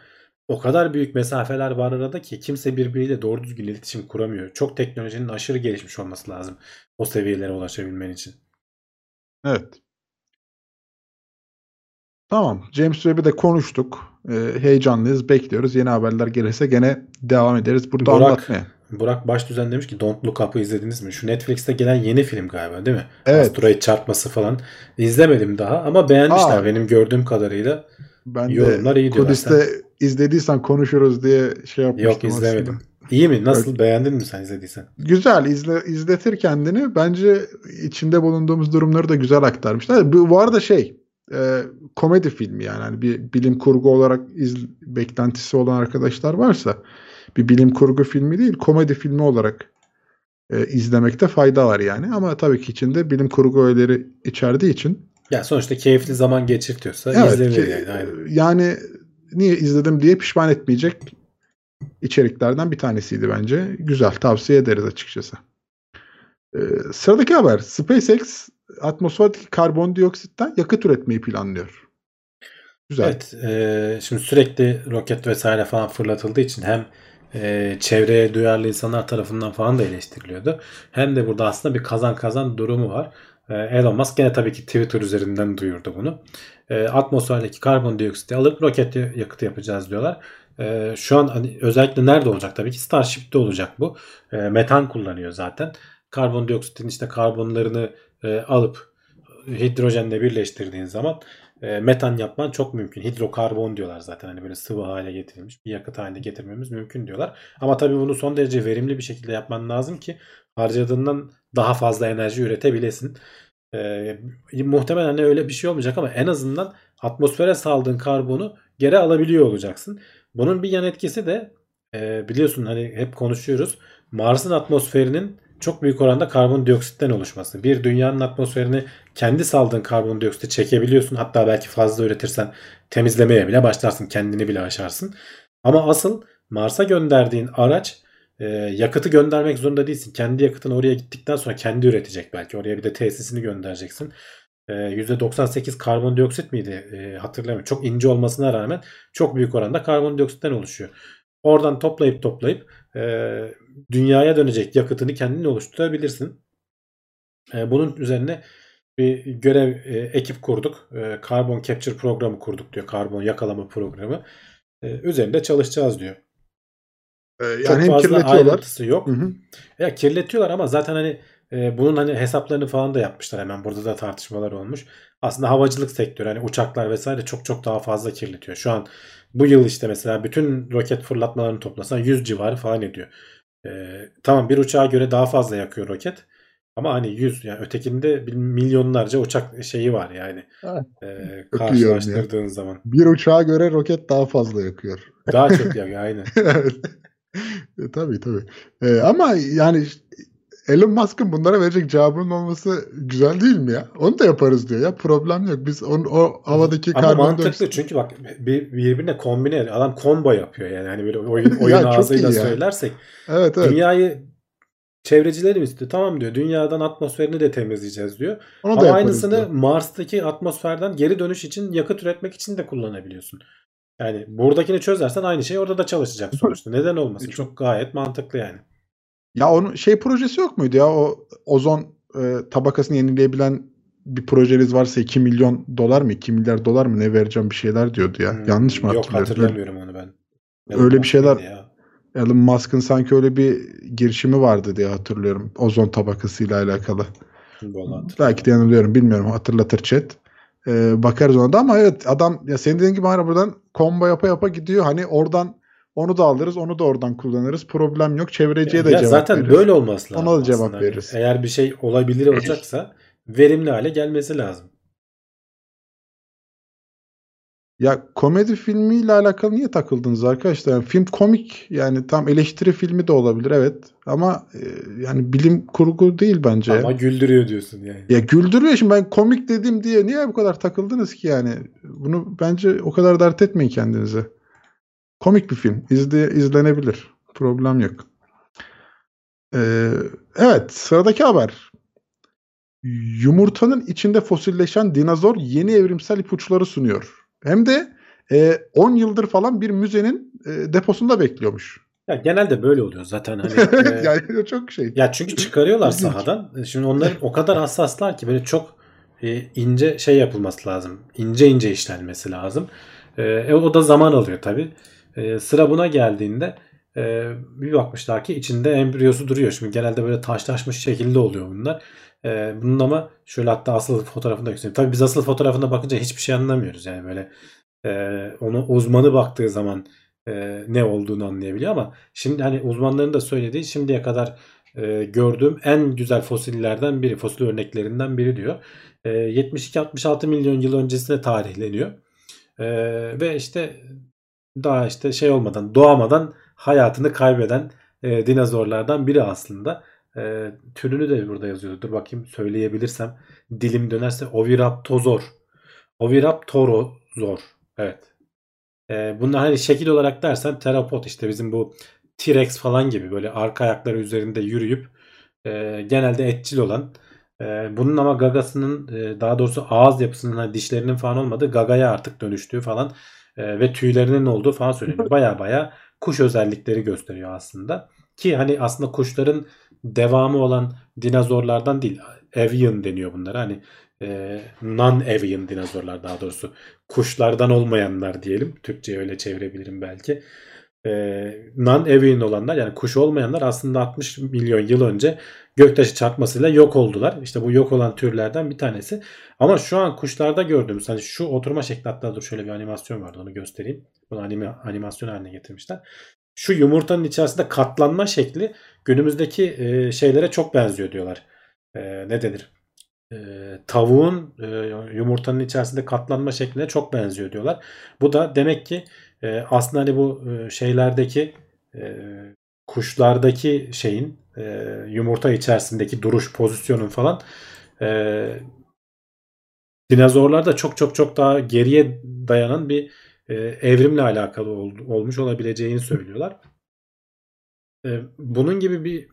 o kadar büyük mesafeler var arada ki kimse birbiriyle doğru düzgün iletişim kuramıyor. Çok teknolojinin aşırı gelişmiş olması lazım o seviyelere ulaşabilmen için. Evet. Tamam. James Webb'i de konuştuk. Ee, heyecanlıyız. Bekliyoruz. Yeni haberler gelirse gene devam ederiz. Burada Burak, anlatmaya. Burak Başdüzen demiş ki Don't Look Up'ı izlediniz mi? Şu Netflix'te gelen yeni film galiba değil mi? Evet. Asteroid çarpması falan. İzlemedim daha ama beğenmişler Aa. benim gördüğüm kadarıyla. Ben Yorumlar de iyi diyorlar. Kudüs'te izlediysen konuşuruz diye şey yapmıştım. Yok izlemedim. aslında. İyi mi? Nasıl? Beğendin mi sen izlediysen? Güzel izle, izletir kendini. Bence içinde bulunduğumuz durumları da güzel aktarmışlar. Bu, bu arada şey e, komedi filmi yani hani bir bilim kurgu olarak iz, beklentisi olan arkadaşlar varsa bir bilim kurgu filmi değil komedi filmi olarak e, izlemekte fayda var yani. Ama tabii ki içinde bilim kurgu öğeleri içerdiği için Ya sonuçta keyifli zaman geçirtiyorsa evet izlenir ki- yani. Aynen. yani niye izledim diye pişman etmeyecek içeriklerden bir tanesiydi bence. Güzel tavsiye ederiz açıkçası. Ee, sıradaki haber SpaceX atmosferdeki karbondioksitten yakıt üretmeyi planlıyor. Güzel. Evet, e, şimdi sürekli roket vesaire falan fırlatıldığı için hem e, çevreye duyarlı insanlar tarafından falan da eleştiriliyordu. Hem de burada aslında bir kazan kazan durumu var. E, Elon Musk gene tabii ki Twitter üzerinden duyurdu bunu. E, atmosferdeki karbondioksiti alıp roket yakıtı yapacağız diyorlar. E, şu an hani özellikle nerede olacak tabii ki Starship'te olacak bu. E, metan kullanıyor zaten. Karbondioksitin işte karbonlarını e, alıp hidrojenle birleştirdiğin zaman e, metan yapman çok mümkün. Hidrokarbon diyorlar zaten hani böyle sıvı hale getirilmiş bir yakıt haline getirmemiz mümkün diyorlar. Ama tabii bunu son derece verimli bir şekilde yapman lazım ki harcadığından daha fazla enerji üretebilesin. E, muhtemelen hani öyle bir şey olmayacak ama en azından atmosfere saldığın karbonu geri alabiliyor olacaksın. Bunun bir yan etkisi de e, biliyorsun hani hep konuşuyoruz. Mars'ın atmosferinin çok büyük oranda karbondioksitten oluşması. Bir dünyanın atmosferini kendi saldığın karbondioksiti çekebiliyorsun. Hatta belki fazla üretirsen temizlemeye bile başlarsın. Kendini bile aşarsın. Ama asıl Mars'a gönderdiğin araç e, yakıtı göndermek zorunda değilsin. Kendi yakıtını oraya gittikten sonra kendi üretecek belki. Oraya bir de tesisini göndereceksin. E, %98 karbondioksit miydi? E, hatırlamıyorum. Çok ince olmasına rağmen çok büyük oranda karbondioksitten oluşuyor. Oradan toplayıp toplayıp e, dünyaya dönecek yakıtını kendin oluşturabilirsin. E, bunun üzerine bir görev e, ekip kurduk. E, Carbon Capture programı kurduk diyor. Karbon yakalama programı. E, üzerinde çalışacağız diyor. Ee, yani Çok hem fazla kirletiyorlar. ayrıntısı yok. Hı hı. Ya kirletiyorlar ama zaten hani e, bunun hani hesaplarını falan da yapmışlar hemen. Burada da tartışmalar olmuş. Aslında havacılık sektörü hani uçaklar vesaire çok çok daha fazla kirletiyor. Şu an bu yıl işte mesela bütün roket fırlatmalarını toplasan 100 civarı falan ediyor. E, tamam bir uçağa göre daha fazla yakıyor roket. Ama hani 100 yani ötekinde milyonlarca uçak şeyi var yani. Evet. E, yani. karşılaştırdığın zaman. Bir uçağa göre roket daha fazla yakıyor. Daha çok yakıyor aynen. Evet. e, tabii tabii. E, ama yani Elon Musk'ın bunlara verecek cevabının olması güzel değil mi ya? Onu da yaparız diyor ya. Problem yok. Biz on, o havadaki Ama mantıklı karbondioksit çünkü bak bir, birbirine kombine. Adam combo yapıyor yani. Hani böyle oyun, oyun Ya ağzıyla söylersek Evet evet. dünyayı çevrecilerim istiyor. Tamam diyor. Dünyadan atmosferini de temizleyeceğiz diyor. Onu Ama aynısını diyor. Mars'taki atmosferden geri dönüş için yakıt üretmek için de kullanabiliyorsun. Yani buradakini çözersen aynı şey orada da çalışacak sonuçta. Neden olmasın? Çok gayet mantıklı yani. Ya onun şey projesi yok muydu ya? O ozon e, tabakasını yenileyebilen bir projeniz varsa 2 milyon dolar mı 2 milyar dolar mı ne vereceğim bir şeyler diyordu ya. Hmm, Yanlış mı Yok hatırlıyorum? hatırlamıyorum onu ben. Öyle bir şeyler- Ya. Elon Musk'ın sanki öyle bir girişimi vardı diye hatırlıyorum. Ozon tabakasıyla alakalı. Belki de yanılıyorum bilmiyorum hatırlatır chat. Ee, bakarız ona da ama evet adam ya senin dediğin gibi hani buradan combo yapa yapa gidiyor. Hani oradan onu da alırız onu da oradan kullanırız. Problem yok. Çevreciye de ya cevap zaten veririz. böyle olması lazım. Ona da cevap aslında. veririz. Eğer bir şey olabilir olacaksa verimli hale gelmesi lazım. Ya komedi filmiyle alakalı niye takıldınız arkadaşlar? Yani film komik yani tam eleştiri filmi de olabilir evet ama e, yani bilim kurgu değil bence. ya. Ama güldürüyor diyorsun yani. Ya güldürüyor şimdi ben komik dedim diye niye bu kadar takıldınız ki yani? Bunu bence o kadar dert etmeyin kendinize. Komik bir film. İzle, izlenebilir. Problem yok. Ee, evet sıradaki haber. Yumurtanın içinde fosilleşen dinozor yeni evrimsel ipuçları sunuyor. Hem de e, 10 yıldır falan bir müzenin e, deposunda bekliyormuş. Ya genelde böyle oluyor zaten hani. e, yani çok şey. Ya çünkü çıkarıyorlar sahadan. Şimdi onların o kadar hassaslar ki böyle çok e, ince şey yapılması lazım. İnce ince işlenmesi lazım. E, e, o da zaman alıyor tabi. sıra buna geldiğinde e, bir bakmışlar ki içinde embriyosu duruyor. Şimdi genelde böyle taşlaşmış şekilde oluyor bunlar. E, bunun ama şöyle hatta asıl fotoğrafını da göstereyim. Tabi biz asıl fotoğrafına bakınca hiçbir şey anlamıyoruz. Yani böyle e, onu uzmanı baktığı zaman e, ne olduğunu anlayabiliyor ama şimdi hani uzmanların da söylediği şimdiye kadar e, gördüğüm en güzel fosillerden biri, fosil örneklerinden biri diyor. E, 72-66 milyon yıl öncesine tarihleniyor. E, ve işte daha işte şey olmadan, doğamadan hayatını kaybeden e, dinozorlardan biri aslında. E, türünü de burada yazıyor. Dur bakayım söyleyebilirsem. Dilim dönerse Oviraptozor. Oviraptorozor. Evet. E, bunlar hani şekil olarak dersen terapod işte bizim bu T-Rex falan gibi böyle arka ayakları üzerinde yürüyüp e, genelde etçil olan e, bunun ama gagasının e, daha doğrusu ağız yapısının hani dişlerinin falan olmadığı gagaya artık dönüştüğü falan e, ve tüylerinin olduğu falan söyleniyor. Baya baya kuş özellikleri gösteriyor aslında. Ki hani aslında kuşların devamı olan dinozorlardan değil. Avian deniyor bunlara. Hani e, non-avian dinozorlar daha doğrusu. Kuşlardan olmayanlar diyelim. Türkçe'ye öyle çevirebilirim belki. E, non-avian olanlar yani kuş olmayanlar aslında 60 milyon yıl önce göktaşı çarpmasıyla yok oldular. İşte bu yok olan türlerden bir tanesi. Ama şu an kuşlarda gördüğümüz hani şu oturma şekli hatta dur şöyle bir animasyon vardı onu göstereyim. Bunu anime, animasyon haline getirmişler. Şu yumurtanın içerisinde katlanma şekli günümüzdeki e, şeylere çok benziyor diyorlar. E, ne denir? E, tavuğun e, yumurtanın içerisinde katlanma şekline çok benziyor diyorlar. Bu da demek ki e, aslında hani bu e, şeylerdeki e, kuşlardaki şeyin e, yumurta içerisindeki duruş pozisyonun falan e, dinozorlarda çok çok çok daha geriye dayanan bir e, evrimle alakalı ol, olmuş olabileceğini söylüyorlar. E, bunun gibi bir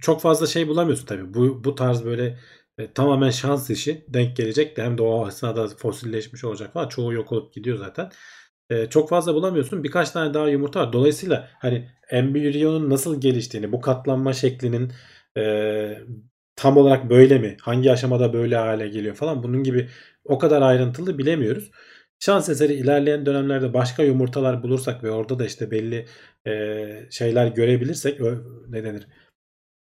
çok fazla şey bulamıyorsun tabii. Bu, bu tarz böyle e, tamamen şans işi denk gelecek de hem de o esnada fosilleşmiş olacak falan. Çoğu yok olup gidiyor zaten. E, çok fazla bulamıyorsun. Birkaç tane daha yumurta var. Dolayısıyla hani embriyonun nasıl geliştiğini, bu katlanma şeklinin e, tam olarak böyle mi? Hangi aşamada böyle hale geliyor falan bunun gibi o kadar ayrıntılı bilemiyoruz. Şans eseri ilerleyen dönemlerde başka yumurtalar bulursak ve orada da işte belli e, şeyler görebilirsek ö, ne denir?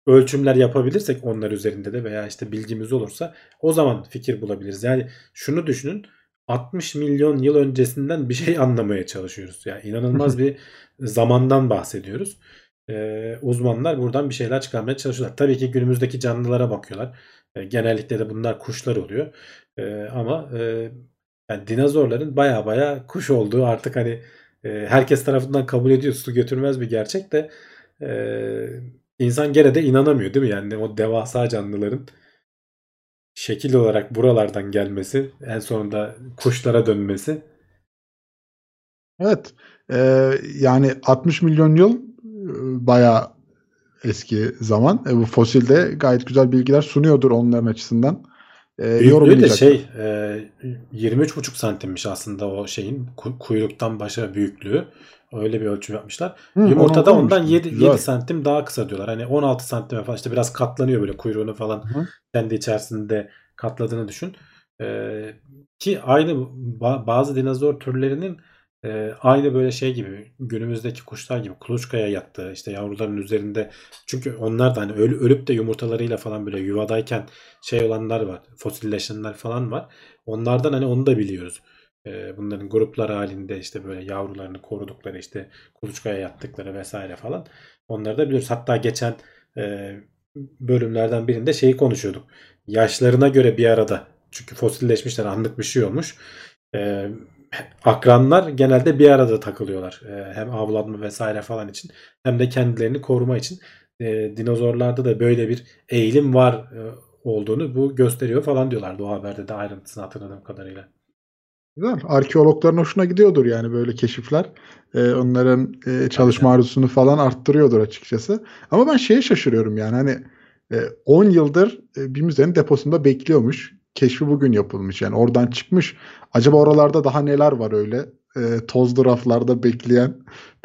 Ölçümler yapabilirsek onlar üzerinde de veya işte bilgimiz olursa o zaman fikir bulabiliriz. Yani şunu düşünün 60 milyon yıl öncesinden bir şey anlamaya çalışıyoruz. Yani inanılmaz bir zamandan bahsediyoruz. Ee, uzmanlar buradan bir şeyler çıkarmaya çalışıyorlar. Tabii ki günümüzdeki canlılara bakıyorlar. Ee, genellikle de bunlar kuşlar oluyor. Ee, ama e, yani dinozorların baya baya kuş olduğu artık hani e, herkes tarafından kabul ediyor. Su götürmez bir gerçek de e, insan gene de inanamıyor değil mi? Yani o devasa canlıların şekil olarak buralardan gelmesi, en sonunda kuşlara dönmesi. Evet. Ee, yani 60 milyon yıl e, bayağı eski zaman. E, bu fosilde gayet güzel bilgiler sunuyordur onların açısından. E, Büyüklüğü de şey e, 23,5 santimmiş aslında o şeyin ku- kuyruktan başa büyüklüğü. Öyle bir ölçüm yapmışlar. Hı, Yumurtada ondan okumuştum. 7, Güzel. 7 santim daha kısa diyorlar. Hani 16 santime falan işte biraz katlanıyor böyle kuyruğunu falan Hı. kendi içerisinde katladığını düşün. Ee, ki aynı ba- bazı dinozor türlerinin e, aynı böyle şey gibi günümüzdeki kuşlar gibi kuluçkaya yattığı işte yavruların üzerinde çünkü onlar da hani ölü- ölüp de yumurtalarıyla falan böyle yuvadayken şey olanlar var fosilleşenler falan var. Onlardan hani onu da biliyoruz. Bunların gruplar halinde işte böyle yavrularını korudukları işte kuluçkaya yattıkları vesaire falan. Onları da biliyoruz. Hatta geçen bölümlerden birinde şeyi konuşuyorduk. Yaşlarına göre bir arada çünkü fosilleşmişler anlık bir şey olmuş. Akranlar genelde bir arada takılıyorlar. Hem avlanma vesaire falan için hem de kendilerini koruma için. E, dinozorlarda da böyle bir eğilim var olduğunu bu gösteriyor falan diyorlardı o haberde de ayrıntısını hatırladığım kadarıyla. Güzel. Arkeologların hoşuna gidiyordur yani böyle keşifler. Ee, onların e, çalışma arzusunu falan arttırıyordur açıkçası. Ama ben şeye şaşırıyorum yani hani e, 10 yıldır e, bir müzenin deposunda bekliyormuş. Keşfi bugün yapılmış yani oradan çıkmış. Acaba oralarda daha neler var öyle e, tozlu raflarda bekleyen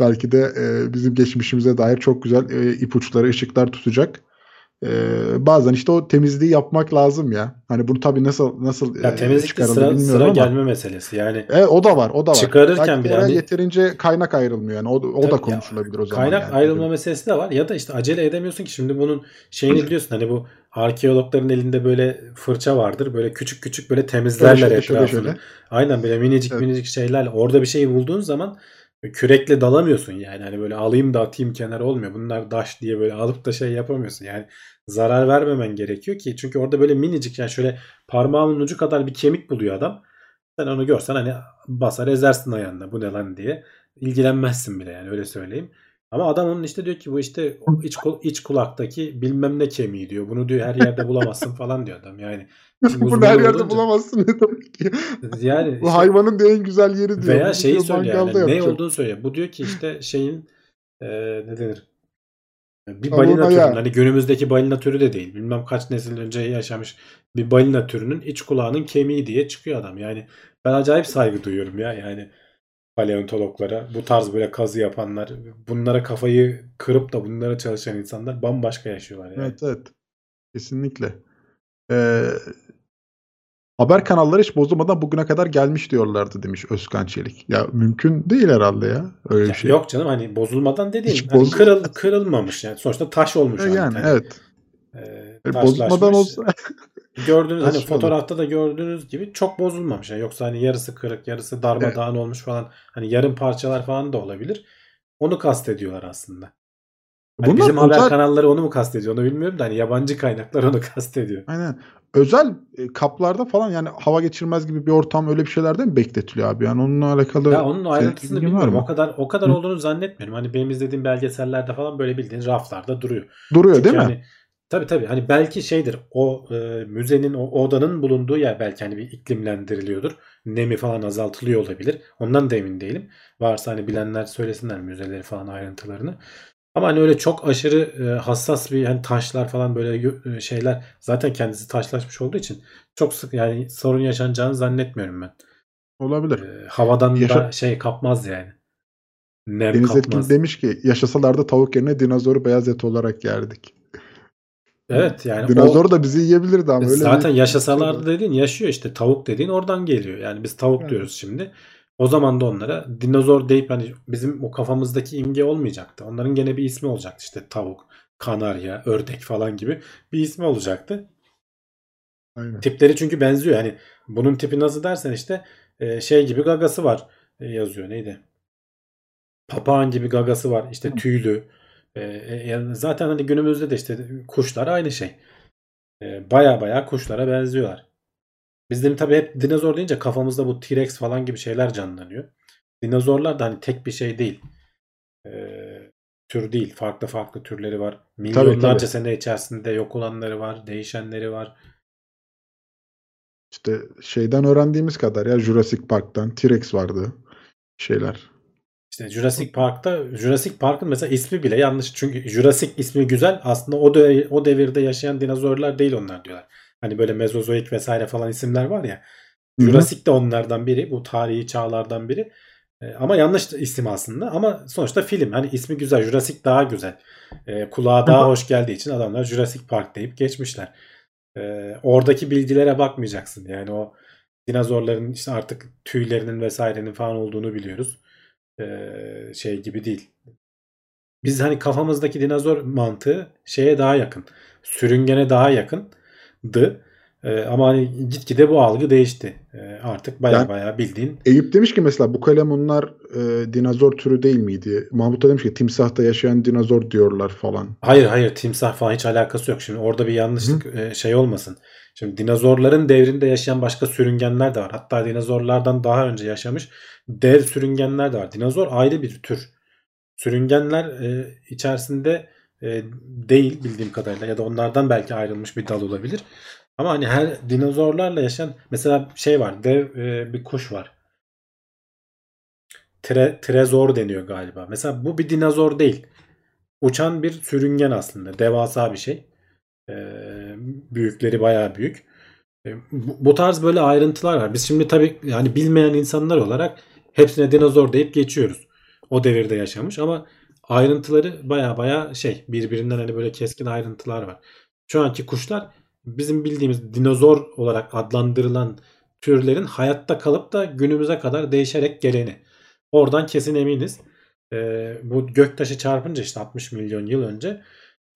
belki de e, bizim geçmişimize dair çok güzel e, ipuçları, ışıklar tutacak. Ee, bazen işte o temizliği yapmak lazım ya. Hani bunu tabii nasıl nasıl Ya e, temizlikte çıkarılır sıra, bilmiyorum sıra ama. gelme meselesi. Yani Evet o da var, o da var. Çıkarırken Belki bile hani- yeterince kaynak ayrılmıyor yani. O, o Tabii da ya, konuşulabilir o zaman. Kaynak yani. ayrılma meselesi de var ya da işte acele edemiyorsun ki şimdi bunun şeyini biliyorsun hani bu arkeologların elinde böyle fırça vardır böyle küçük küçük böyle temizlerler Şöyle şöyle etrafını. şöyle. Aynen böyle minicik Evet. minicik şeylerle orada bir şeyi bulduğun zaman kürekle dalamıyorsun yani hani böyle alayım da atayım kenara olmuyor. Bunlar daş diye böyle alıp da şey yapamıyorsun yani zarar vermemen gerekiyor ki çünkü orada böyle minicik yani şöyle parmağımın ucu kadar bir kemik buluyor adam. Sen onu görsen hani basar ezersin ayağında bu ne lan diye. İlgilenmezsin bile yani öyle söyleyeyim. Ama adam onun işte diyor ki bu işte iç, kul- iç kulaktaki bilmem ne kemiği diyor. Bunu diyor her yerde bulamazsın falan diyor adam. Yani Bunu her yerde olunca- bulamazsın ne demek ki? yani Bu işte- hayvanın en güzel yeri diyor. veya şeyi söylüyor yani ne olduğunu söylüyor. Bu diyor ki işte şeyin e, ne denir? Bir Tavuğun balina türünün hani günümüzdeki balina türü de değil. Bilmem kaç nesil önce yaşamış bir balina türünün iç kulağının kemiği diye çıkıyor adam. Yani ben acayip saygı duyuyorum ya yani paleontologlara. Bu tarz böyle kazı yapanlar, bunlara kafayı kırıp da bunlara çalışan insanlar bambaşka yaşıyorlar yani. Evet evet. Kesinlikle. Ee, haber kanalları hiç bozulmadan bugüne kadar gelmiş diyorlardı demiş Özkan Çelik. Ya mümkün değil herhalde ya. Öyle bir şey. Yok canım hani bozulmadan dediğim Hiç hani bozul- kırıl, kırılmamış yani. Sonuçta taş olmuş. Hani. yani Yani, evet. e, Yani bozulmadan olsa Gördüğünüz hani fotoğrafta da gördüğünüz gibi çok bozulmamış. Yani yoksa hani yarısı kırık, yarısı darmadağın olmuş falan. Hani yarım parçalar falan da olabilir. Onu kastediyorlar aslında. Hani Bunlar bizim haber özel- kanalları onu mu kastediyor onu bilmiyorum da hani yabancı kaynaklar onu kastediyor. Aynen. Özel e, kaplarda falan yani hava geçirmez gibi bir ortam öyle bir şeylerden mi bekletiliyor abi? Yani onunla alakalı Ya onun ayrıntısını bilmiyorum. O kadar o kadar Hı. olduğunu zannetmiyorum. Hani benim izlediğim belgesellerde falan böyle bildiğin raflarda duruyor. Duruyor Çünkü değil mi? hani tabii tabii hani belki şeydir o e, müzenin o odanın bulunduğu yer belki hani bir iklimlendiriliyordur. Nemi falan azaltılıyor olabilir. Ondan da emin değilim. Varsa hani bilenler söylesinler müzeleri falan ayrıntılarını. Ama hani öyle çok aşırı e, hassas bir hani taşlar falan böyle e, şeyler zaten kendisi taşlaşmış olduğu için çok sık yani sorun yaşanacağını zannetmiyorum ben. Olabilir. E, havadan Yaşa- da şey kapmaz yani. Nem Deniz Etkin kapmaz. demiş ki yaşasalar da tavuk yerine dinozoru beyaz et olarak yerdik. Evet yani o- Dinozor da bizi yiyebilirdi ama öyle Zaten bir- yaşasalardı dediğin yaşıyor işte tavuk dediğin oradan geliyor. Yani biz tavuk Evet. diyoruz şimdi. O zaman da onlara dinozor deyip hani bizim o kafamızdaki imge olmayacaktı. Onların gene bir ismi olacaktı işte tavuk, kanarya, ördek falan gibi bir ismi olacaktı. Aynen. Tipleri çünkü benziyor. Hani bunun tipi nasıl dersen işte e, şey gibi gagası var e, yazıyor. Neydi? Papağan gibi gagası var. İşte tüylü. E, yani zaten hani günümüzde de işte kuşlar aynı şey. Baya baya kuşlara benziyorlar. Bizlerin tabii hep dinozor deyince kafamızda bu T-Rex falan gibi şeyler canlanıyor. Dinozorlar da hani tek bir şey değil. E, tür değil. Farklı farklı türleri var. Milyonlarca tabii. sene içerisinde yok olanları var. Değişenleri var. İşte şeyden öğrendiğimiz kadar ya Jurassic Park'tan T-Rex vardı şeyler. İşte Jurassic Park'ta Jurassic Park'ın mesela ismi bile yanlış. Çünkü Jurassic ismi güzel. Aslında o de, o devirde yaşayan dinozorlar değil onlar diyorlar. Hani böyle Mezozoik vesaire falan isimler var ya. Jurassic de onlardan biri. Bu tarihi çağlardan biri. E, ama yanlış isim aslında. Ama sonuçta film. Hani ismi güzel. Jurassic daha güzel. E, kulağa daha hoş geldiği için adamlar Jurassic Park deyip geçmişler. E, oradaki bilgilere bakmayacaksın. Yani o dinozorların işte artık tüylerinin vesairenin falan olduğunu biliyoruz. Ee, şey gibi değil. Biz hani kafamızdaki dinozor mantığı şeye daha yakın. Sürüngene daha yakındı. E, ama hani gitgide bu algı değişti. E, artık baya Yani- baya bildiğin Eyüp demiş ki mesela bu kalemunlar e, dinozor türü değil miydi? Mahmut da demiş ki timsahta yaşayan dinozor diyorlar falan. Hayır hayır timsah falan hiç alakası yok. Şimdi orada bir yanlışlık e, şey olmasın. Şimdi dinozorların devrinde yaşayan başka sürüngenler de var. Hatta dinozorlardan daha önce yaşamış dev sürüngenler de var. Dinozor ayrı bir tür. Sürüngenler e, içerisinde e, değil bildiğim kadarıyla ya da onlardan belki ayrılmış bir dal olabilir. Ama hani her dinozorlarla yaşayan mesela şey var dev e, bir kuş var. Tre, trezor deniyor galiba. Mesela bu bir dinozor değil. Uçan bir sürüngen aslında. Devasa bir şey. Ee, büyükleri bayağı büyük. Bu, bu tarz böyle ayrıntılar var. Biz şimdi tabii yani bilmeyen insanlar olarak hepsine dinozor deyip geçiyoruz. O devirde yaşamış ama ayrıntıları bayağı bayağı şey birbirinden hani böyle keskin ayrıntılar var. Şu anki kuşlar bizim bildiğimiz dinozor olarak adlandırılan türlerin hayatta kalıp da günümüze kadar değişerek geleni. Oradan kesin eminiz. Ee, bu göktaşı çarpınca işte 60 milyon yıl önce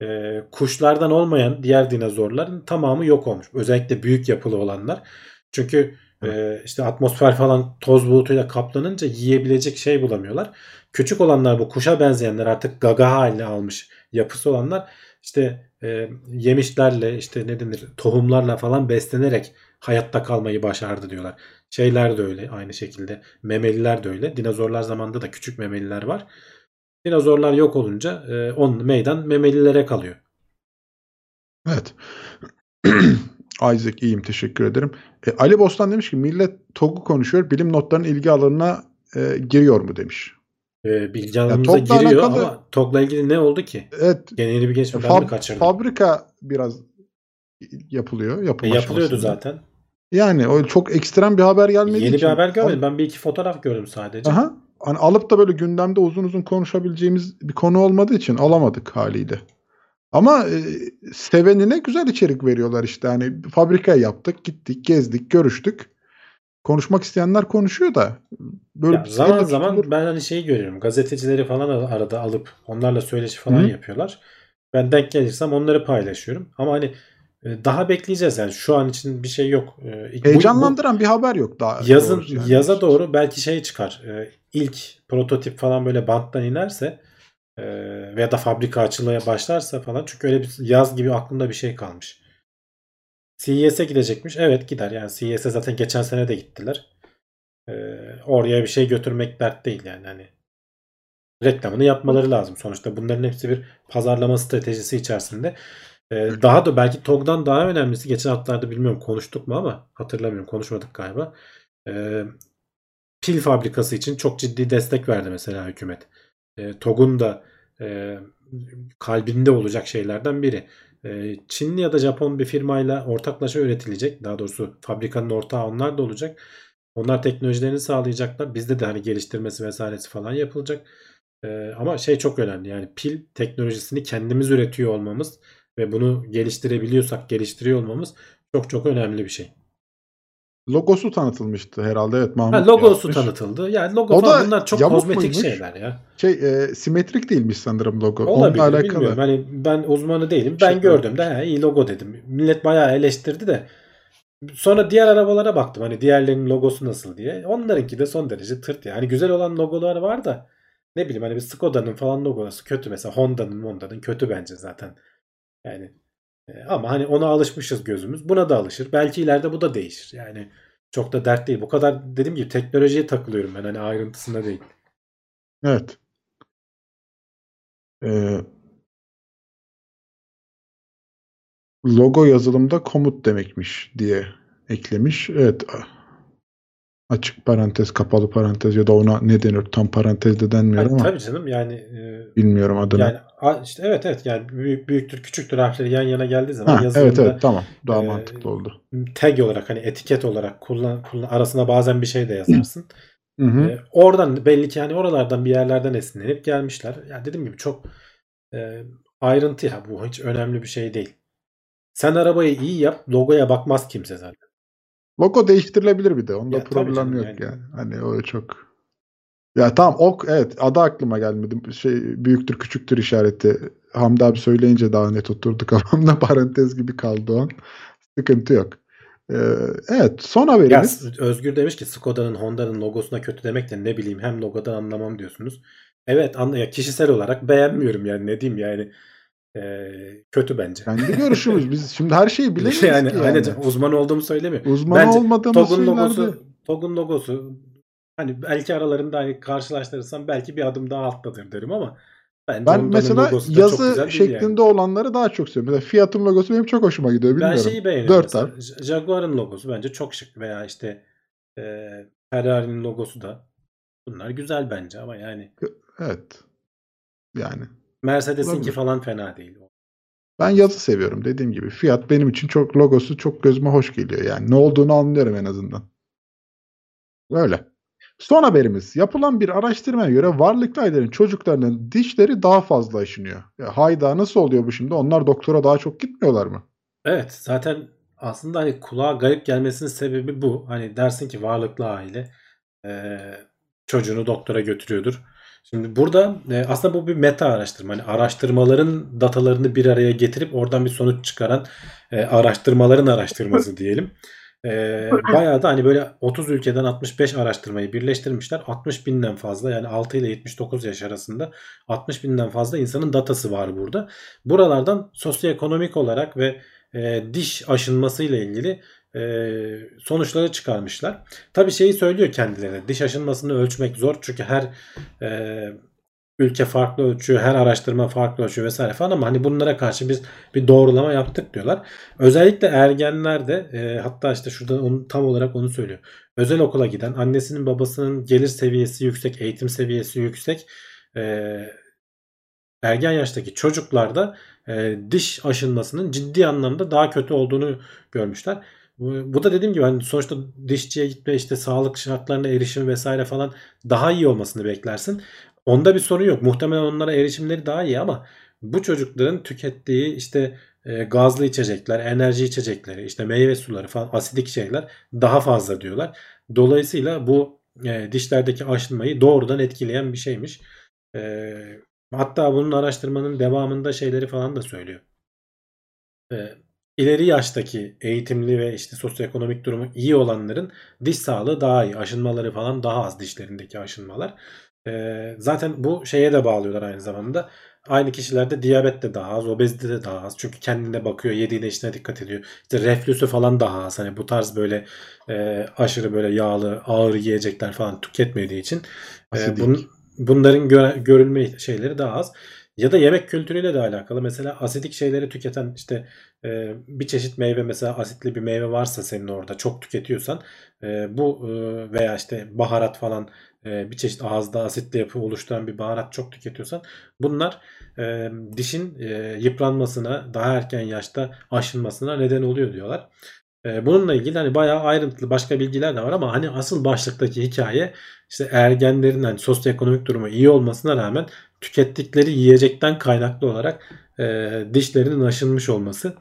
e, kuşlardan olmayan diğer dinozorların tamamı yok olmuş. Özellikle büyük yapılı olanlar. Çünkü e, işte atmosfer falan toz bulutuyla kaplanınca yiyebilecek şey bulamıyorlar. Küçük olanlar bu kuşa benzeyenler artık gaga haline almış yapısı olanlar işte e, yemişlerle işte ne denir tohumlarla falan beslenerek hayatta kalmayı başardı diyorlar. Şeyler de öyle aynı şekilde. Memeliler de öyle. Dinozorlar zamanında da küçük memeliler var. Dinozorlar yok olunca e, on meydan memelilere kalıyor. Evet. Isaac iyiyim teşekkür ederim. E, Ali Bostan demiş ki millet TOG'u konuşuyor bilim notlarının ilgi alanına e, giriyor mu demiş. E, bilgi alanımıza giriyor alakalı- ama TOG'la ilgili ne oldu ki? Evet Geneli bir geçme ben fab- mi kaçırdım? fabrika biraz yapılıyor. E, Yapım yapılıyordu aşamasında. zaten. Yani o çok ekstrem bir haber gelmediği Yeni bir için. haber görmedim. Ben bir iki fotoğraf gördüm sadece. Aha. Hani alıp da böyle gündemde uzun uzun konuşabileceğimiz bir konu olmadığı için alamadık haliyle. Ama e, sevenine güzel içerik veriyorlar işte. Hani fabrika yaptık, gittik, gezdik, görüştük. Konuşmak isteyenler konuşuyor da böyle Ya bir zaman zaman tutulur. ben hani şeyi görüyorum. Gazetecileri falan ar- arada alıp onlarla söyleşi falan Hı. yapıyorlar. Ben denk gelirsem onları paylaşıyorum. Ama hani e, daha bekleyeceğiz yani. Şu an için bir şey yok. E, bu- bu- heyecanlandıran bir haber yok daha. yazın yani. yaza doğru belki şey çıkar. E, ilk prototip falan böyle banttan inerse veya da fabrika açılmaya başlarsa falan çünkü öyle bir yaz gibi aklımda bir şey kalmış. CES'e gidecekmiş. Evet gider. Yani CES'e zaten geçen sene de gittiler. E, oraya bir şey götürmek dert değil yani hani reklamını yapmaları lazım. Sonuçta bunların hepsi bir pazarlama stratejisi içerisinde. Ee, daha da belki TOG'dan daha önemlisi geçen haftalarda bilmiyorum konuştuk mu ama hatırlamıyorum konuşmadık galiba. Ee, pil fabrikası için çok ciddi destek verdi mesela hükümet. Ee, TOG'un da e, kalbinde olacak şeylerden biri. Ee, Çinli ya da Japon bir firmayla ortaklaşa üretilecek. Daha doğrusu fabrikanın ortağı onlar da olacak. Onlar teknolojilerini sağlayacaklar. Bizde de hani geliştirmesi vesairesi falan yapılacak. Ee, ama şey çok önemli yani pil teknolojisini kendimiz üretiyor olmamız ve bunu geliştirebiliyorsak geliştiriyor olmamız çok çok önemli bir şey. Logosu tanıtılmıştı herhalde evet Mahmut Ha, logosu yazmış. tanıtıldı. Yani logo O falan da bunlar çok kozmetik muymuş? şeyler ya. Şey e, simetrik değilmiş sanırım logo. Olabilir Onunla alakalı. bilmiyorum. Hani ben uzmanı değilim. Ben Şey gördüğümde he, iyi logo dedim. Millet bayağı eleştirdi de sonra diğer arabalara baktım. Hani diğerlerinin logosu nasıl diye. Onlarınki de son derece tırt yani. Hani güzel olan logolar var da ne bileyim hani bir Skoda'nın falan logosu kötü mesela Honda'nın Honda'nın kötü bence zaten. Yani ama hani ona alışmışız gözümüz. Buna da alışır. Belki ileride bu da değişir. Yani çok da dert değil. Bu kadar dediğim gibi teknolojiye takılıyorum ben hani ayrıntısında değil. Evet. Ee, logo yazılımda komut demekmiş diye eklemiş. Evet. Açık parantez, kapalı parantez ya da ona ne denir? Tam parantez de denmiyor Yani ama tabii canım yani e, bilmiyorum adını. Yani a- işte evet evet yani büyük, büyüktür küçüktür harfleri yan yana geldiği zaman ha, yazılımda evet evet tamam. Daha e, mantıklı oldu. tag olarak hani etiket olarak kullan, kullan arasına bazen bir şey de yazarsın. Hı hı. E, oradan belli ki hani oralardan bir yerlerden esinlenip gelmişler. Yani dediğim gibi çok e, ayrıntı ya bu hiç önemli bir şey değil. Sen arabayı iyi yap logoya bakmaz kimse zaten. Logo değiştirilebilir bir de. Onda Ya problem yok yani. yani. Hani o çok ya tamam ok evet adı aklıma gelmedi. Şey büyüktür küçüktür işareti. Hamdi abi söyleyince daha net oturdu kafamda parantez gibi kaldı o an. Sıkıntı yok. Ee, evet son Ya haberimiz. Özgür demiş ki Skoda'nın Honda'nın logosuna kötü demek de ne bileyim hem logodan anlamam diyorsunuz. Evet anla ya kişisel olarak beğenmiyorum yani ne diyeyim yani Ee, kötü bence. Kendi görüşümüz. Biz şimdi her şeyi bilemeyiz yani, ki yani. aynen uzman olduğumu söylemiyorum. Uzman Bence olmadığımız TOG'un logosu TOG'un logosu hani belki aralarında hani karşılaştırırsam belki bir adım daha alttadır derim ama bence ben mesela yazı şeklinde yani. olanları daha çok seviyorum. Mesela Fiat'ın logosu benim çok hoşuma gidiyor. Ben Bilmiyorum. şeyi beğeniyorum Dört mesela. Jaguar'ın logosu bence çok şık veya işte e, Ferrari'nin logosu da bunlar güzel bence ama yani Evet. Yani. Mercedes'inki falan fena değil. Ben yazı seviyorum dediğim gibi. Fiat benim için çok logosu çok gözüme hoş geliyor. Yani ne olduğunu anlıyorum en azından. Böyle. Son haberimiz. Yapılan bir araştırmaya göre varlıklı ailelerin çocuklarının dişleri daha fazla aşınıyor. Ya hayda nasıl oluyor bu şimdi? Onlar doktora daha çok gitmiyorlar mı? Evet zaten aslında hani kulağa garip gelmesinin sebebi bu. Hani dersin ki varlıklı aile e, çocuğunu doktora götürüyordur. Şimdi burada e, aslında bu bir meta araştırma. Hani araştırmaların datalarını bir araya getirip oradan bir sonuç çıkaran e, araştırmaların araştırması diyelim. E, bayağı da hani böyle 30 ülkeden 65 araştırmayı birleştirmişler. 60 binden fazla yani 6 ile 79 yaş arasında 60 binden fazla insanın datası var burada. Buralardan sosyoekonomik olarak ve e, diş aşınması ile ilgili e, sonuçları çıkarmışlar. Tabii şeyi söylüyor kendilerine. Diş aşınmasını ölçmek zor çünkü her e, ülke farklı ölçüyor, her araştırma farklı ölçüyor vesaire falan ama hani bunlara karşı biz bir doğrulama yaptık diyorlar. Özellikle ergenlerde e, hatta işte şurada onu, tam olarak onu söylüyor. Özel okula giden, annesinin babasının gelir seviyesi yüksek, eğitim seviyesi yüksek e, ergen yaştaki çocuklarda e, diş aşınmasının ciddi anlamda daha kötü olduğunu görmüşler. Bu, da dediğim gibi hani sonuçta dişçiye gitme işte sağlık şartlarına erişim vesaire falan daha iyi olmasını beklersin. Onda bir sorun yok. Muhtemelen onlara erişimleri daha iyi ama bu çocukların tükettiği işte e, gazlı içecekler, enerji içecekleri, işte meyve suları falan asidik şeyler daha fazla diyorlar. Dolayısıyla bu e, dişlerdeki aşınmayı doğrudan etkileyen bir şeymiş. E, hatta bunun araştırmanın devamında şeyleri falan da söylüyor. İleri yaştaki eğitimli ve işte sosyoekonomik durumu iyi olanların diş sağlığı daha iyi. Aşınmaları falan daha az dişlerindeki aşınmalar. E, zaten bu şeye de bağlıyorlar aynı zamanda. Aynı kişilerde diyabet de daha az, obezite de daha az. Çünkü kendine bakıyor, yediğine içine dikkat ediyor. İşte reflüsü falan daha az. Hani bu tarz böyle e, aşırı böyle yağlı, ağır yiyecekler falan tüketmediği için e, bun, bunların gö- görülme şeyleri daha az. Ya da yemek kültürüyle de alakalı. Mesela asidik şeyleri tüketen işte e, bir çeşit meyve mesela asitli bir meyve varsa senin orada çok tüketiyorsan e, bu e, veya işte baharat falan e, bir çeşit ağızda asitli yapı oluşturan bir baharat çok tüketiyorsan bunlar e, dişin e, yıpranmasına daha erken yaşta aşınmasına neden oluyor diyorlar. E, bununla ilgili hani bayağı ayrıntılı başka bilgiler de var ama hani asıl başlıktaki hikaye işte ergenlerin hani sosyoekonomik durumu iyi olmasına rağmen tükettikleri yiyecekten kaynaklı olarak e, dişlerinin aşınmış olması.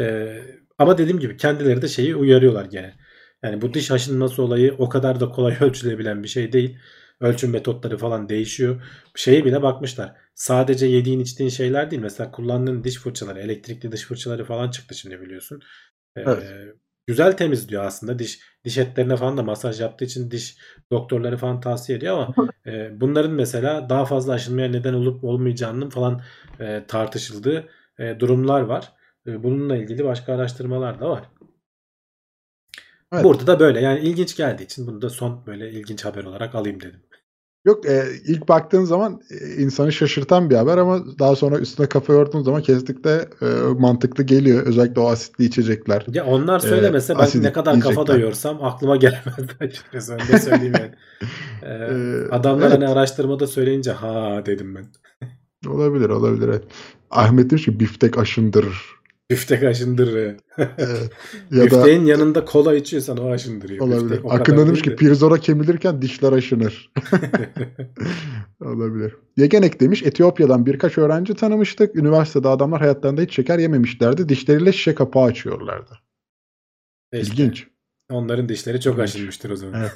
E, ama dediğim gibi kendileri de şeyi uyarıyorlar gene. Yani bu diş aşınması olayı o kadar da kolay ölçülebilen bir şey değil. Ölçüm metotları falan değişiyor. Şeyi bile bakmışlar. Sadece yediğin içtiğin şeyler değil. Mesela kullandığın diş fırçaları, elektrikli diş fırçaları falan çıktı şimdi biliyorsun. Ee, Evet. Güzel temizliyor aslında. Diş diş etlerine falan da masaj yaptığı için diş doktorları falan tavsiye ediyor ama e, bunların mesela daha fazla aşınmaya neden olup olmayacağının falan e, tartışıldığı e, durumlar var. E, bununla ilgili başka araştırmalar da var. Evet. Burada da böyle yani ilginç geldiği için bunu da son böyle ilginç haber olarak alayım dedim. Yok e, ilk baktığın zaman e, insanı şaşırtan bir haber ama daha sonra üstüne kafa yorduğun zaman kesinlikle e, mantıklı geliyor. Özellikle o asitli içecekler. Ya onlar Ee, söylemese ben asidik ne kadar kafa da yorsam aklıma gelemezdi açıkçası. Da söyleyeyim yani. Ee, Ee, adamlar evet. hani araştırmada söyleyince ha dedim ben. Olabilir olabilir. evet. Ahmet demiş ki biftek aşındırır. Biftek aşındırır. Evet. ya da Bifteğin yanında kola içiyorsan o aşındırıyor. olabilir. Biftek Akın demiş ki de. pirzora kemilirken dişler aşınır. Olabilir. Yegenek demiş Etiyopya'dan birkaç öğrenci tanımıştık. Üniversitede adamlar hayatlarında hiç şeker yememişlerdi. Dişleriyle şişe kapağı açıyorlardı. İşte, İlginç. Onların dişleri çok İlginç. aşınmıştır o zaman.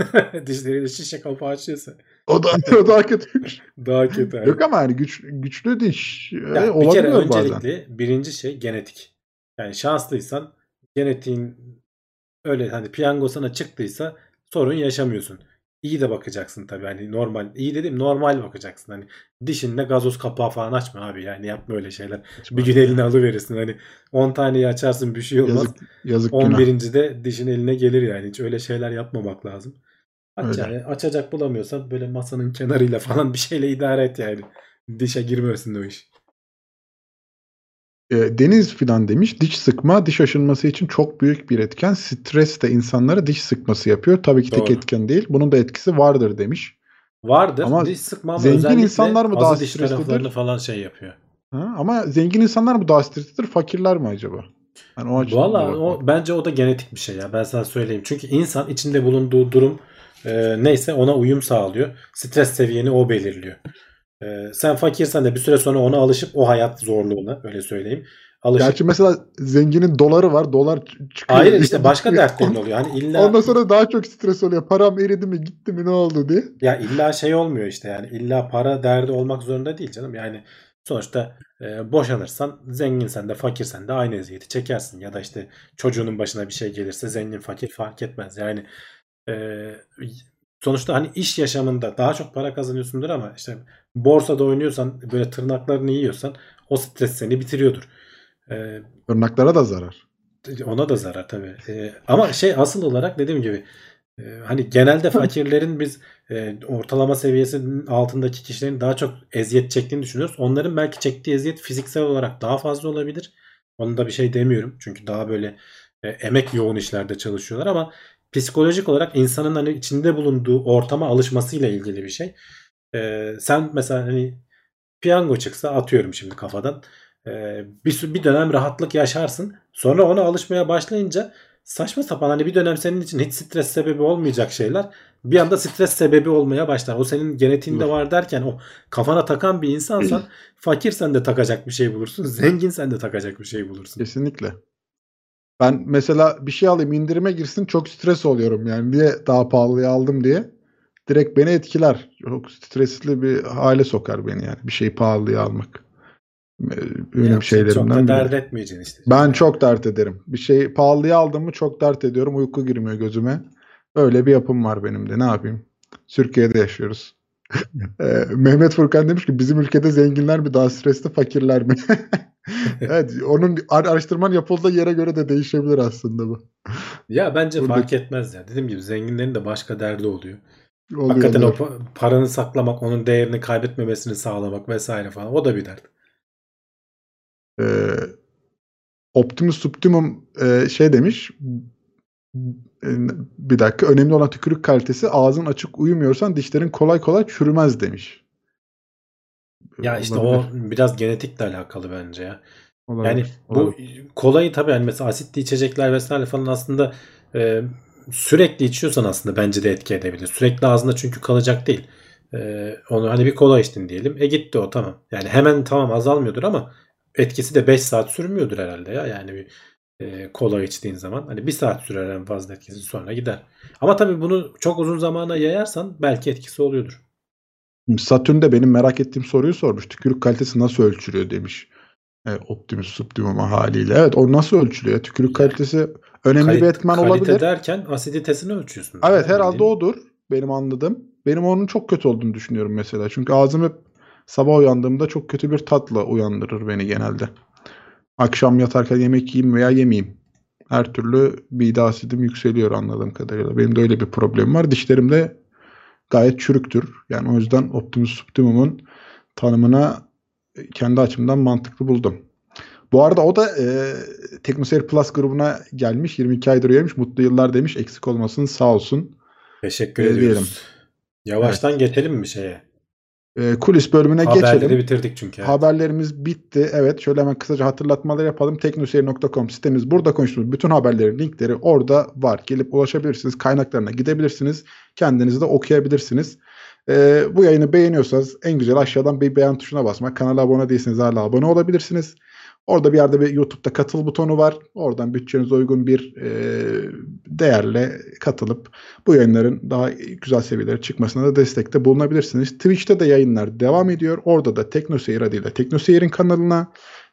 Dişleriyle şişe kapağı açıyorsa O da o daha kötüymüş. daha kötü. abi. Yok ama hani güç, güçlü diş e, Yani bir kere olabiliyor bazen. birinci şey genetik. Yani şanslıysan genetiğin öyle hani piyango sana çıktıysa sorun yaşamıyorsun. İyi de bakacaksın tabii hani normal iyi dedim normal bakacaksın hani dişinde gazoz kapağı falan açma abi yani yapma öyle şeyler. Bir gün eline alıverirsin hani 10 taneyi açarsın bir şey olmaz. Yazık, yazık günah. 11. de dişin eline gelir yani hiç öyle şeyler yapmamak lazım. Aç Öyle. yani açacak bulamıyorsan böyle masanın kenarıyla falan bir şeyle idare et yani. Dişe girmesin o iş. E, Deniz filan demiş diş sıkma diş aşınması için çok büyük bir etken. Stres de insanlara diş sıkması yapıyor. Tabii ki tek Doğru. etken değil. Bunun da etkisi vardır demiş. Vardır. Ama diş sıkma zengin insanlar mı daha diş streslidir? falan şey yapıyor. Ha? Ama zengin insanlar mı daha streslidir, fakirler mi acaba? Yani o Valla o bence o da genetik bir şey ya ben sana söyleyeyim. Çünkü insan içinde bulunduğu durum e, neyse ona uyum sağlıyor. Stres seviyeni o belirliyor. E, sen fakirsen de bir süre sonra ona alışıp o hayat zorluğuna öyle söyleyeyim. Alışıp Gerçi mesela zenginin doları var. Dolar çıkıyor. Hayır işte başka dertlerin oluyor. Hani illa Ondan sonra daha çok stres oluyor. Param eridi mi gitti mi ne oldu diye. ya illa şey olmuyor işte yani illa para derdi olmak zorunda değil canım. Yani sonuçta e, boşanırsan zenginsen de fakirsen de aynı eziyeti çekersin ya da işte çocuğunun başına bir şey gelirse zengin fakir fark etmez. Yani e, sonuçta hani iş yaşamında daha çok para kazanıyorsundur ama işte borsada oynuyorsan böyle tırnaklarını yiyorsan o stres seni bitiriyordur. E, Tırnaklara da zarar. Ona da zarar tabii. Ee, ama şey asıl olarak dediğim gibi e, hani genelde fakirlerin biz e, ortalama seviyesinin altındaki kişilerin daha çok eziyet çektiğini düşünüyoruz. Onların belki çektiği eziyet fiziksel olarak daha fazla olabilir. Onu da bir şey demiyorum. Çünkü daha böyle e, emek yoğun işlerde çalışıyorlar ama psikolojik olarak insanın hani içinde bulunduğu ortama alışmasıyla ilgili bir şey. E, sen mesela hani piyango çıksa atıyorum şimdi kafadan. Ee, bir, bir dönem rahatlık yaşarsın. Sonra ona alışmaya başlayınca saçma sapan hani bir dönem senin için hiç stres sebebi olmayacak şeyler bir anda stres sebebi olmaya başlar. O senin genetiğinde var derken o kafana takan bir insansan fakirsen de takacak bir şey bulursun. Zenginsen de takacak bir şey bulursun. Kesinlikle. Ben mesela bir şey alayım indirime girsin çok stres oluyorum yani niye daha pahalıya aldım diye. Direkt beni etkiler. Çok stresli bir hale sokar beni yani bir şeyi pahalıya almak. Benim Yapacaksın, çok da şeylerimden biri. dert etmeyeceksin işte. Ben çok dert ederim. Bir şey pahalıya aldım mı çok dert ediyorum. Uyku girmiyor gözüme. Öyle bir yapım var benim de. Ne yapayım? Türkiye'de yaşıyoruz. Ee, Mehmet Furkan demiş ki bizim ülkede zenginler mi daha stresli fakirler mi? evet, onun ar- araştırman yapıldığı yere göre de değişebilir aslında bu. Ya bence Burada- fark etmez ya. Dediğim gibi zenginlerin de başka derdi oluyor. Oluyor, Hakikaten o oluyor. pa- paranı saklamak, onun değerini kaybetmemesini sağlamak vesaire falan. O da bir dert. Ee, Optimus Subtimum e, şey demiş. e, Bir dakika. Önemli olan tükürük kalitesi. Ağzın açık uyumuyorsan dişlerin kolay kolay çürümez demiş. Ya işte Olabilir, o biraz genetikle alakalı bence ya. olabilir, Yani bu olabilir. kolayı tabii yani mesela asitli içecekler vesaire falan aslında e, sürekli içiyorsan aslında bence de etki edebilir. Sürekli ağzında çünkü kalacak değil. E, onu hani bir kola içtin diyelim. E gitti o tamam. Yani hemen tamam azalmıyordur ama etkisi de 5 saat sürmüyordur herhalde ya. Yani bir e, kola içtiğin zaman. Hani bir saat sürer en fazla etkisi sonra gider. Ama tabii bunu çok uzun zamana yayarsan belki etkisi oluyordur. Satürn de benim merak ettiğim soruyu sormuş. Tükürük kalitesi nasıl ölçülüyor demiş. E, Optimus Subtimum haliyle. Evet o nasıl ölçülüyor? Tükürük kalitesi önemli Kalit- bir etmen kalite olabilir. derken asiditesini ölçüyorsun. Evet herhalde bildiğin. odur. Benim anladığım. Benim onun çok kötü olduğunu düşünüyorum mesela. Çünkü ağzım hep sabah uyandığımda çok kötü bir tatla uyandırır beni genelde. Akşam yatarken yemek yiyeyim veya yemeyeyim. Her türlü mide asidim yükseliyor anladığım kadarıyla. Benim de öyle bir problemim var. Dişlerim de gayet çürüktür. Yani o yüzden Optimus Subtimum'un tanımına kendi açımdan mantıklı buldum. Bu arada o da e, Teknoseyir Plus grubuna gelmiş. 22 aydır üyemiş. Mutlu yıllar demiş. Eksik olmasın sağ olsun. Teşekkür Ne ediyoruz. diyelim? Yavaştan geçelim mi şeye? E, kulis bölümüne Haberleri geçelim. bitirdik çünkü. evet. Haberlerimiz bitti. Evet şöyle hemen kısaca hatırlatmaları yapalım. Teknoseyir.com sitemiz. Burada konuştuğumuz bütün haberlerin linkleri orada var. Gelip ulaşabilirsiniz. Kaynaklarına gidebilirsiniz. Kendiniz de okuyabilirsiniz. Ee, bu yayını beğeniyorsanız en güzel aşağıdan bir beğen tuşuna basmak. Kanala abone değilseniz hala abone olabilirsiniz. Orada bir yerde bir YouTube'da katıl butonu var. Oradan bütçenize uygun bir e, değerle katılıp bu yayınların daha güzel seviyelere çıkmasına da destekte bulunabilirsiniz. Twitch'te de yayınlar devam ediyor. Orada da Teknoseyir adıyla Teknoseyir'in kanalına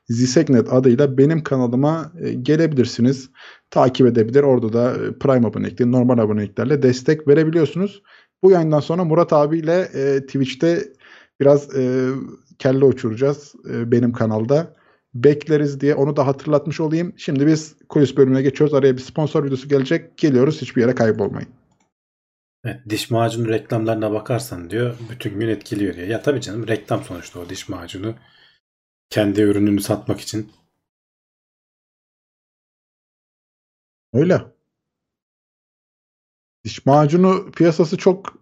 Zisegnet adıyla benim kanalıma e, gelebilirsiniz. Takip edebilir. Orada da e, Prime abonelikleri, normal aboneliklerle destek verebiliyorsunuz. Bu yayından sonra Murat abiyle e, Twitch'te biraz e, kelle uçuracağız e, benim kanalda. Bekleriz diye onu da hatırlatmış olayım. Şimdi biz kulis bölümüne geçiyoruz. Araya bir sponsor videosu gelecek. Geliyoruz. Hiçbir yere kaybolmayın. Evet, diş macunu reklamlarına bakarsan diyor bütün gün etkiliyor diyor. Ya tabii canım reklam sonuçta o diş macunu. Kendi ürününü satmak için. Öyle. Diş macunu piyasası çok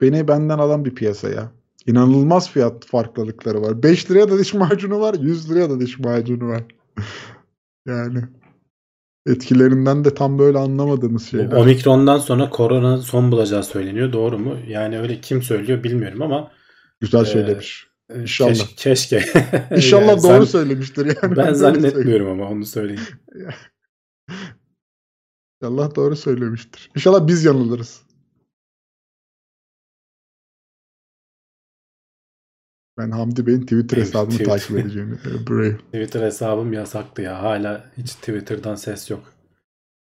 beni benden alan bir piyasa ya. İnanılmaz fiyat farklılıkları var. 5 liraya da diş macunu var, 100 liraya da diş macunu var. yani etkilerinden de tam böyle anlamadığımız şeyler. Omikron'dan sonra korona son bulacağı söyleniyor. Doğru mu? Yani öyle kim söylüyor bilmiyorum ama Güzel Ee, söylemiş. e, İnşallah. keş- keşke. İnşallah Yani doğru sen- söylemiştir yani. Ben zannetmiyorum ama onu söyleyeyim. İnşallah doğru söylemiştir. İnşallah biz yanılırız. Ben Hamdi Bey'in Twitter Evet, hesabını Twitter. takip edeceğimi. e, Brave. Twitter hesabım yasaktı ya. Hala hiç Twitter'dan ses yok.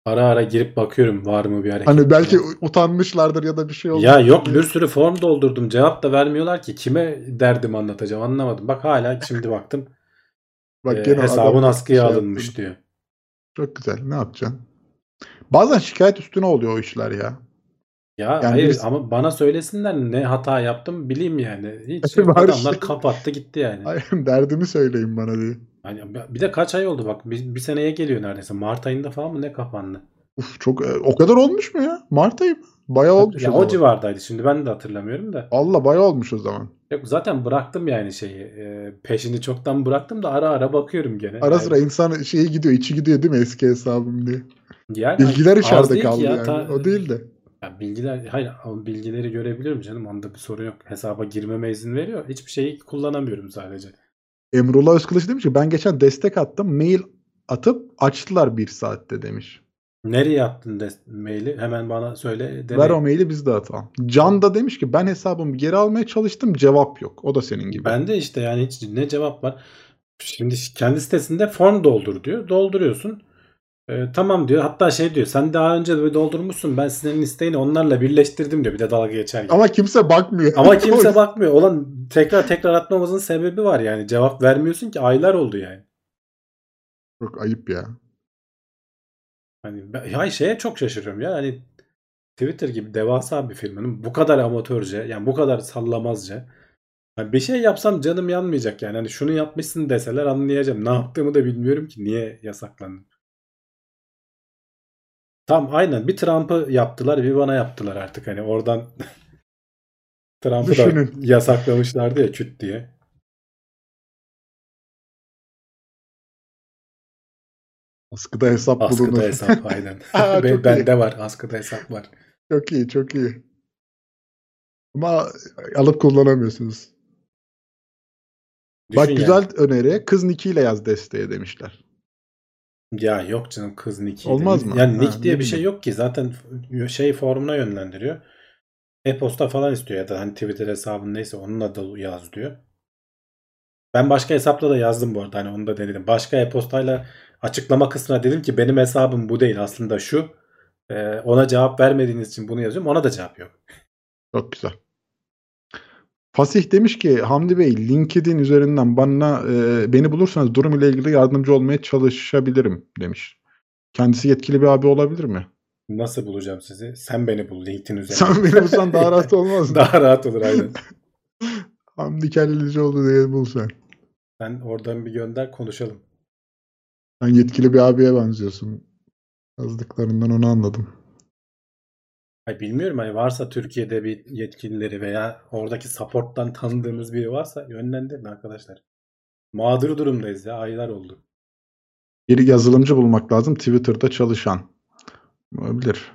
Ara ara girip bakıyorum var mı bir hareket. Hani belki falan. utanmışlardır ya da bir şey olmuş. Ya yok bir sürü form doldurdum. Cevap da vermiyorlar ki. Kime derdimi anlatacağım anlamadım. Bak hala şimdi baktım. Bak e, hesabın askıya şey alınmış yaptı. diyor. Çok güzel. Ne yapacaksın? Bazen şikayet üstüne oluyor o işler ya. Ya Yani hayır biz- ama bana söylesinler ne hata yaptım bileyim yani. Hiç adamlar şey- kapattı gitti yani. Ay, derdimi söyleyin bana diye. Hani bir de kaç ay oldu bak bir, bir seneye geliyor neredeyse. Mart ayında falan mı ne kapandı? Uf çok e, o kadar olmuş mu ya? Mart ayı mı? Bayağı olmuş Ya o o civardaydı şimdi ben de hatırlamıyorum da. Allah bayağı olmuş o zaman. Yok zaten bıraktım yani şeyi. e, peşini çoktan bıraktım da ara ara bakıyorum gene. Ara Yani- sıra insan şeyi gidiyor, içi gidiyor değil mi eski hesabım diye. Yani Bilgiler içeride kaldı ya, yani. ta- O değil de. Ya bilgiler hayır bilgileri görebiliyorum canım. Onda bir sorun yok. Hesaba girmeme izin veriyor. Hiçbir şeyi kullanamıyorum sadece. Emrullah Özkılıç demiş ki ben geçen destek attım. Mail atıp açtılar bir saatte demiş. Nereye attın de- maili? Hemen bana söyle. dene. Ver o maili biz de atalım. Can da demiş ki ben hesabımı geri almaya çalıştım cevap yok. O da senin gibi. Ben de işte yani hiç ne cevap var. Şimdi kendi sitesinde form doldur diyor. Dolduruyorsun. Ee, tamam diyor. Hatta şey diyor. Sen daha önce de doldurmuşsun. Ben senin isteğini onlarla birleştirdim diyor. Bir de dalga geçer gibi. Ama kimse bakmıyor. Ama kimse bakmıyor. Olan tekrar tekrar atmamızın sebebi var yani. Cevap vermiyorsun ki aylar oldu yani. Çok ayıp ya. Hani ben, ya şeye çok şaşırıyorum ya. Hani Twitter gibi devasa bir firmanın bu kadar amatörce yani bu kadar sallamazca yani bir şey yapsam canım yanmayacak yani. Hani şunu yapmışsın deseler anlayacağım. Ne yaptığımı da bilmiyorum ki niye yasaklandım. Tam aynen bir Trump'ı yaptılar bir bana yaptılar artık hani oradan Trump'ı da yasaklamışlardı ya küt diye. Askıda hesap bulunur. Askıda hesap aynen. Aa, Ben-. Bende var askıda hesap var. Çok iyi çok iyi. Ama alıp kullanamıyorsunuz. Bak Düşün güzel yani. öneri. Kız Niki ile yaz desteğe demişler. Ya yok canım kız Nick'i. Olmaz mı? Yani Ha, Nick diye ne bir şey yok ki. Zaten şey formuna yönlendiriyor. E-posta falan istiyor ya da hani Twitter hesabın neyse onunla da yaz diyor. Ben başka hesapla da yazdım bu arada. Hani onu da denedim. Başka e-postayla açıklama kısmına dedim ki benim hesabım bu değil aslında şu. Ee, ona cevap vermediğiniz için bunu yazıyorum. Ona da cevap yok. Çok güzel. Fasih demiş ki Hamdi Bey LinkedIn üzerinden bana e, beni bulursanız durum ile ilgili yardımcı olmaya çalışabilirim demiş. Kendisi yetkili bir abi olabilir mi? Nasıl bulacağım sizi? Sen beni bul LinkedIn üzerinden. Sen beni bulsan daha rahat olmaz mı? Daha rahat olur aynen. Hamdi Kellecioğlu diye bulsan. Sen oradan bir gönder konuşalım. Sen yetkili bir abiye benziyorsun. Yazdıklarından onu anladım. Ay bilmiyorum hani varsa Türkiye'de bir yetkilileri veya oradaki support'tan tanıdığımız biri varsa yönlendirin arkadaşlar. Mağdur durumdayız ya aylar oldu. Bir yazılımcı bulmak lazım Twitter'da çalışan. Olabilir.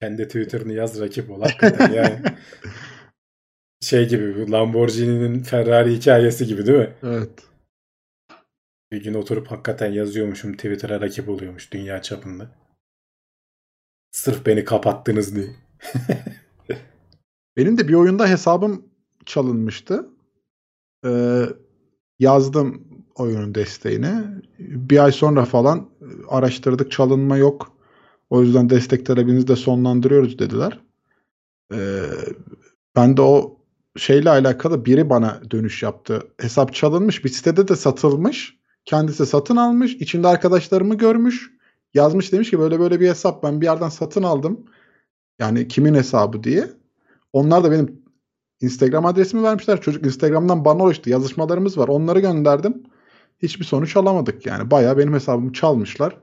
Kendi Twitter'ını yaz rakip ol hakikaten yani. Şey gibi bu Lamborghini'nin Ferrari hikayesi gibi değil mi? Evet. Bir gün oturup hakikaten yazıyormuşum Twitter'a rakip oluyormuş dünya çapında. Sırf beni kapattınız diye. Benim de bir oyunda hesabım çalınmıştı. Ee, yazdım oyunun desteğini. Bir ay sonra falan e, araştırdık çalınma yok. O yüzden destek talebinizi de sonlandırıyoruz dediler. Ee, ben de o şeyle alakalı biri bana dönüş yaptı. Hesap çalınmış. Bir sitede de satılmış. Kendisi satın almış. İçinde arkadaşlarımı görmüş. Yazmış demiş ki böyle böyle bir hesap ben bir yerden satın aldım. Yani kimin hesabı diye. Onlar da benim Instagram adresimi vermişler. Çocuk Instagram'dan bana ulaştı. Yazışmalarımız var. Onları gönderdim. Hiçbir sonuç alamadık yani. Bayağı benim hesabımı çalmışlar.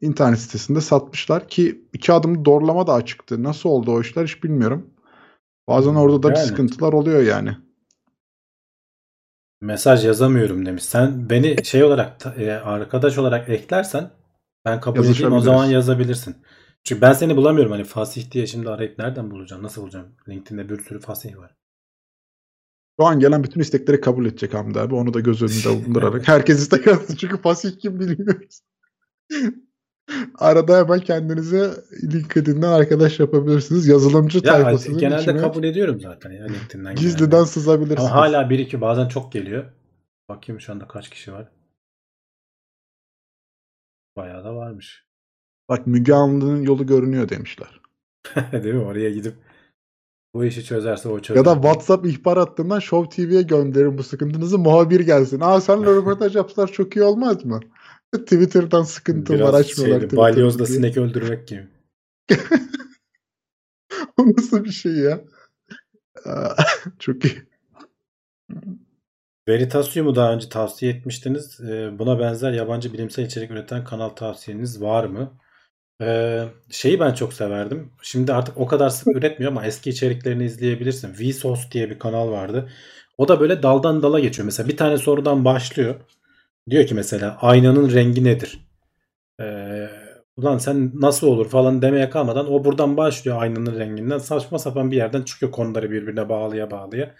İnternet sitesinde satmışlar ki iki adım doğrulama da açıktı. Nasıl oldu o işler hiç bilmiyorum. Bazen orada da bir Yani. sıkıntılar oluyor yani. Mesaj yazamıyorum demiş. Sen beni şey olarak e, arkadaş olarak eklersen ben kabul edeyim o zaman yazabilirsin. Çünkü ben seni bulamıyorum hani Fasih diye şimdi arayıp nereden bulacağım? Nasıl bulacağım? LinkedIn'de bir sürü Fasih var. Şu an gelen bütün istekleri kabul edecek Hamdi abi. Onu da göz önünde bulundurarak. Herkes istek atsın çünkü Fasih kim bilmiyoruz. Arada hemen kendinize LinkedIn'den arkadaş yapabilirsiniz. Yazılımcı Ya tayfasının genelde içine kabul ediyorum zaten ya LinkedIn'den. gizliden genelde. sızabilirsiniz. Ama hala bir iki bazen çok geliyor. Bakayım şu anda kaç kişi var. Bayağı da varmış. Bak Müge Anlı'nın yolu görünüyor demişler. Değil mi? Oraya gidip bu işi çözerse o çözer. Ya da WhatsApp ihbar hattından Show TV'ye gönderin bu sıkıntınızı muhabir gelsin. Aa senle röportaj yapsalar çok iyi olmaz mı? Twitter'dan sıkıntı Biraz var açmıyorlar. şeydi, balyozla diye. sinek öldürmek gibi. O nasıl bir şey ya? Çok iyi. Veritasium'u daha önce tavsiye etmiştiniz. Ee, Buna benzer yabancı bilimsel içerik üreten kanal tavsiyeniz var mı? Ee, şeyi ben çok severdim. Şimdi artık o kadar sık üretmiyor ama eski içeriklerini izleyebilirsin. Vsauce diye bir kanal vardı. O da böyle daldan dala geçiyor. Mesela bir tane sorudan başlıyor. Diyor ki mesela aynanın rengi nedir? Ee, ulan sen nasıl olur falan demeye kalmadan o buradan başlıyor aynanın renginden. Saçma sapan bir yerden çıkıyor konuları birbirine bağlıya bağlıya.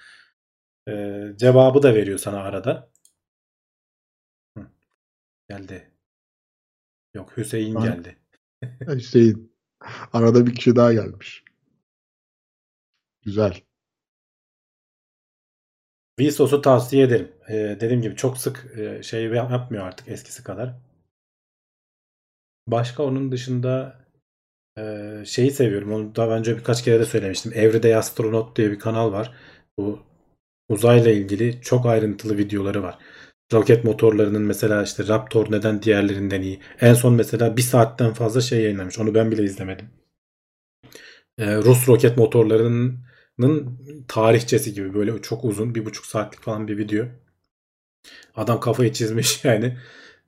Ee, cevabı da veriyor sana arada. Hı. Geldi. Yok Hüseyin Ben- geldi. Hüseyin. Arada bir kişi daha gelmiş. Güzel. Vsauce'u tavsiye ederim. Ee, dediğim gibi çok sık e, şey yap- yapmıyor artık eskisi kadar. Başka onun dışında e, şeyi seviyorum. Onu daha önce birkaç kere de söylemiştim. Everyday Astronaut diye bir kanal var. Bu uzayla ilgili çok ayrıntılı videoları var. Roket motorlarının mesela işte Raptor neden diğerlerinden iyi. En son mesela bir saatten fazla şey yayınlamış. Onu ben bile izlemedim. Ee, Rus roket motorlarının tarihçesi gibi böyle çok uzun bir buçuk saatlik falan bir video. Adam kafayı çizmiş yani.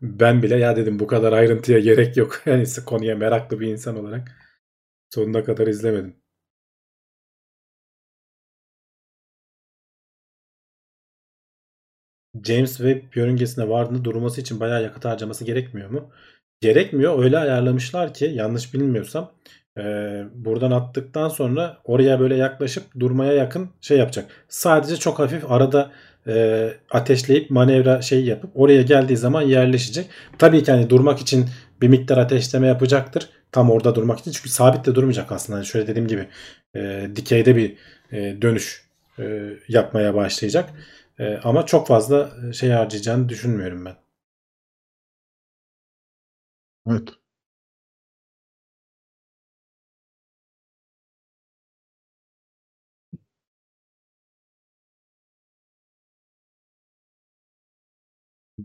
Ben bile ya dedim bu kadar ayrıntıya gerek yok. Yani konuya meraklı bir insan olarak sonuna kadar izlemedim. James Webb yörüngesine vardığında durması için bayağı yakıt harcaması gerekmiyor mu? Gerekmiyor. Öyle ayarlamışlar ki yanlış bilmiyorsam buradan attıktan sonra oraya böyle yaklaşıp durmaya yakın şey yapacak. Sadece çok hafif arada e, ateşleyip manevra şey yapıp oraya geldiği zaman yerleşecek. Tabii ki hani durmak için bir miktar ateşleme yapacaktır. Tam orada durmak için. Çünkü sabit de durmayacak aslında. Hani şöyle dediğim gibi e, dikeyde bir e, dönüş e, yapmaya başlayacak. E, ama çok fazla şey harcayacağını düşünmüyorum ben. Evet.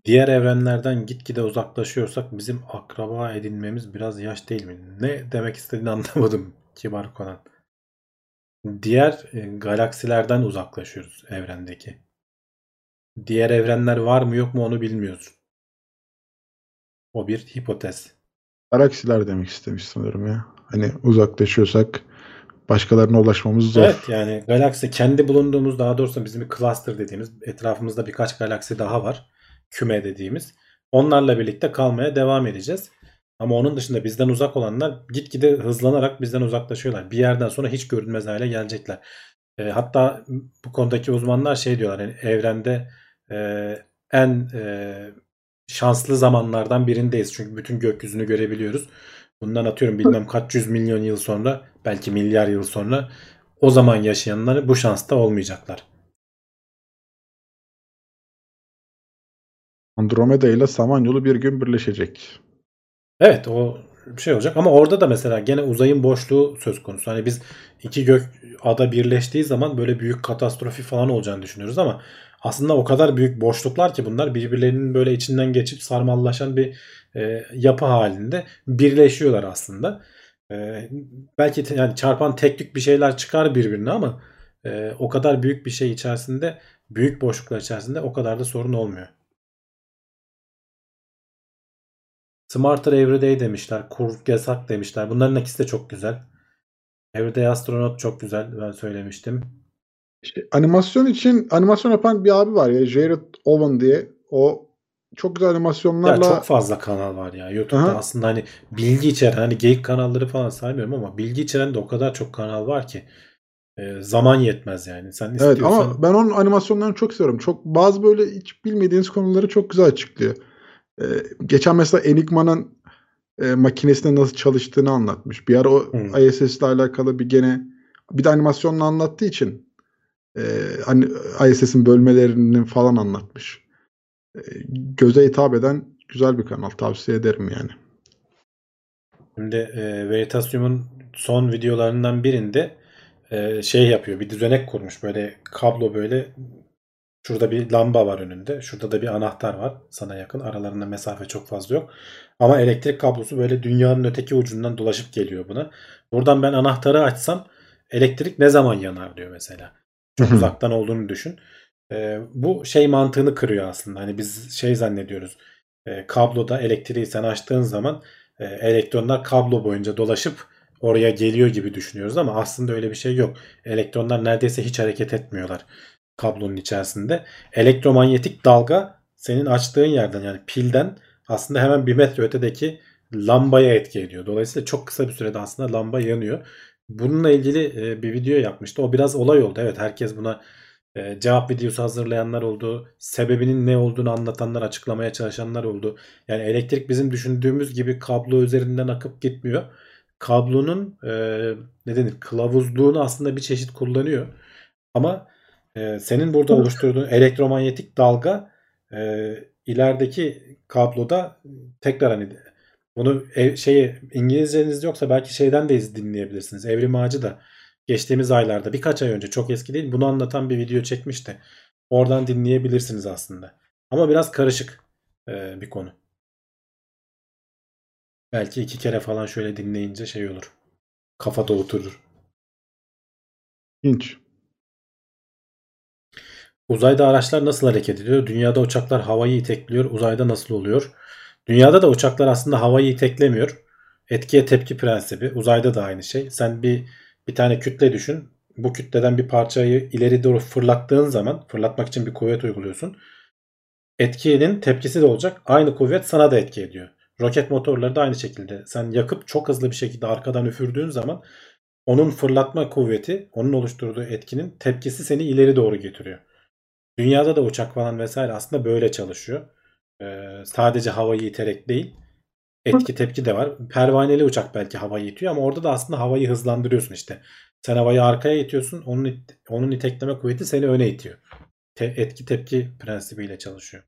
Diğer evrenlerden gitgide uzaklaşıyorsak bizim akraba edinmemiz biraz yaş değil mi? Ne demek istediğini anlamadım kibar Conan. Diğer e, galaksilerden uzaklaşıyoruz evrendeki. Diğer evrenler var mı yok mu onu bilmiyoruz. O bir hipotez. Galaksiler demek istemiş sanırım ya. Hani uzaklaşıyorsak başkalarına ulaşmamız zor. Evet yani galaksi kendi bulunduğumuz daha doğrusu bizim bir cluster dediğimiz etrafımızda birkaç galaksi daha var. Küme dediğimiz. Onlarla birlikte kalmaya devam edeceğiz. Ama onun dışında bizden uzak olanlar gitgide hızlanarak bizden uzaklaşıyorlar. Bir yerden sonra hiç görünmez hale gelecekler. E, hatta bu konudaki uzmanlar şey diyorlar yani evrende e, en e, şanslı zamanlardan birindeyiz. Çünkü bütün gökyüzünü görebiliyoruz. Bundan atıyorum bilmem kaç yüz milyon yıl sonra belki milyar yıl sonra o zaman yaşayanlar bu şansta olmayacaklar. Andromeda ile Samanyolu bir gün birleşecek. Evet o bir şey olacak ama orada da mesela gene uzayın boşluğu söz konusu. Hani biz iki gök ada birleştiği zaman böyle büyük katastrofi falan olacağını düşünüyoruz ama aslında o kadar büyük boşluklar ki bunlar birbirlerinin böyle içinden geçip sarmallaşan bir e, yapı halinde birleşiyorlar aslında. E, belki te- yani çarpan teknik bir şeyler çıkar birbirine ama e, o kadar büyük bir şey içerisinde büyük boşluklar içerisinde o kadar da sorun olmuyor. Smarter Everyday demişler. Kurgesak demişler. Bunların ikisi de çok güzel. Everyday Astronaut çok güzel. Ben söylemiştim. İşte animasyon için animasyon yapan bir abi var ya Jared Owen diye. O çok güzel Ya animasyonlarla çok fazla kanal var ya. YouTube'da Aha. aslında hani bilgi içeren hani geyik kanalları falan saymıyorum ama bilgi içeren de o kadar çok kanal var ki e, zaman yetmez yani. Sen Evet istiyorsan ama ben onun animasyonlarını çok seviyorum. Çok bazı böyle hiç bilmediğiniz konuları çok güzel açıklıyor. Ee, geçen mesela Enigma'nın e, makinesinin nasıl çalıştığını anlatmış. Bir ara o Hmm. ISS ile alakalı bir gene bir de animasyonla anlattığı için e, hani ISS'in bölmelerini falan anlatmış. E, göze hitap eden güzel bir kanal. Tavsiye ederim yani. Şimdi e, Veritasium'un son videolarından birinde e, şey yapıyor. Bir düzenek kurmuş. Böyle kablo böyle şurada bir lamba var önünde. Şurada da bir anahtar var sana yakın. Aralarında mesafe çok fazla yok. Ama elektrik kablosu böyle dünyanın öteki ucundan dolaşıp geliyor buna. Buradan ben anahtarı açsam elektrik ne zaman yanar diyor mesela. Çok uzaktan olduğunu düşün. E, bu şey mantığını kırıyor aslında. Hani biz şey zannediyoruz. E, kabloda elektriği sen açtığın zaman e, elektronlar kablo boyunca dolaşıp oraya geliyor gibi düşünüyoruz ama aslında öyle bir şey yok. Elektronlar neredeyse hiç hareket etmiyorlar kablonun içerisinde. Elektromanyetik dalga senin açtığın yerden yani pilden aslında hemen bir metre ötedeki lambaya etki ediyor. Dolayısıyla çok kısa bir sürede aslında lamba yanıyor. Bununla ilgili e, bir video yapmıştı. O biraz olay oldu. Evet herkes buna e, cevap videosu hazırlayanlar oldu. Sebebinin ne olduğunu anlatanlar, açıklamaya çalışanlar oldu. Yani elektrik bizim düşündüğümüz gibi kablo üzerinden akıp gitmiyor. Kablonun e, ne denir kılavuzluğunu aslında bir çeşit kullanıyor. Ama e, senin burada oluşturduğun elektromanyetik dalga e, ilerideki kabloda tekrar hani bunu e, şeyi İngilizceniz yoksa belki şeyden de iz- dinleyebilirsiniz. Evrim Ağacı da geçtiğimiz aylarda birkaç ay önce çok eski değil bunu anlatan bir video çekmişti. Oradan dinleyebilirsiniz aslında. Ama biraz karışık e, bir konu. Belki iki kere falan şöyle dinleyince şey olur. Kafada oturur. İlginç. Uzayda araçlar nasıl hareket ediyor? Dünyada uçaklar havayı itekliyor. Uzayda nasıl oluyor? Dünyada da uçaklar aslında havayı iteklemiyor. Etkiye tepki prensibi. Uzayda da aynı şey. Sen bir bir tane kütle düşün. Bu kütleden bir parçayı ileri doğru fırlattığın zaman fırlatmak için bir kuvvet uyguluyorsun. Etkinin tepkisi de olacak. Aynı kuvvet sana da etki ediyor. Roket motorları da aynı şekilde. Sen yakıp çok hızlı bir şekilde arkadan üfürdüğün zaman onun fırlatma kuvveti, onun oluşturduğu etkinin tepkisi seni ileri doğru getiriyor. Dünyada da uçak falan vesaire aslında böyle çalışıyor. Ee, sadece havayı iterek değil. Etki tepki de var. Pervaneli uçak belki havayı itiyor ama orada da aslında havayı hızlandırıyorsun işte. Sen havayı arkaya itiyorsun. Onun it- onun itekleme kuvveti seni öne itiyor. Te- etki tepki prensibiyle çalışıyor.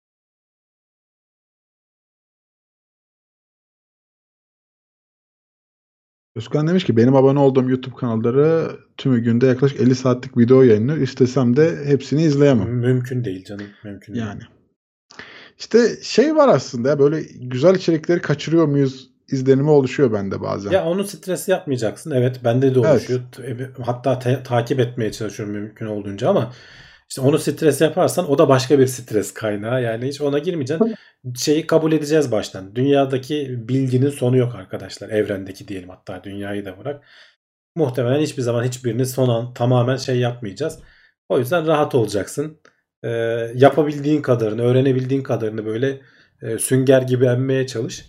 Özkan demiş ki benim abone olduğum YouTube kanalları tümü günde yaklaşık 50 saatlik video yayınlıyor. İstesem de hepsini izleyemem. Mümkün değil canım. Mümkün değil. Yani. İşte şey var aslında böyle güzel içerikleri kaçırıyor muyuz izlenimi oluşuyor bende bazen. Ya onu stres yapmayacaksın. Evet bende de Evet. oluşuyor. T- Hatta te- takip etmeye çalışıyorum mümkün olduğunca ama işte onu stres yaparsan o da başka bir stres kaynağı. Yani hiç ona girmeyeceksin. Şeyi kabul edeceğiz baştan. Dünyadaki bilginin sonu yok arkadaşlar. Evrendeki diyelim hatta dünyayı da bırak. Muhtemelen hiçbir zaman hiçbirini son an tamamen şey yapmayacağız. O yüzden rahat olacaksın. Ee, yapabildiğin kadarını, öğrenebildiğin kadarını böyle e, sünger gibi emmeye çalış.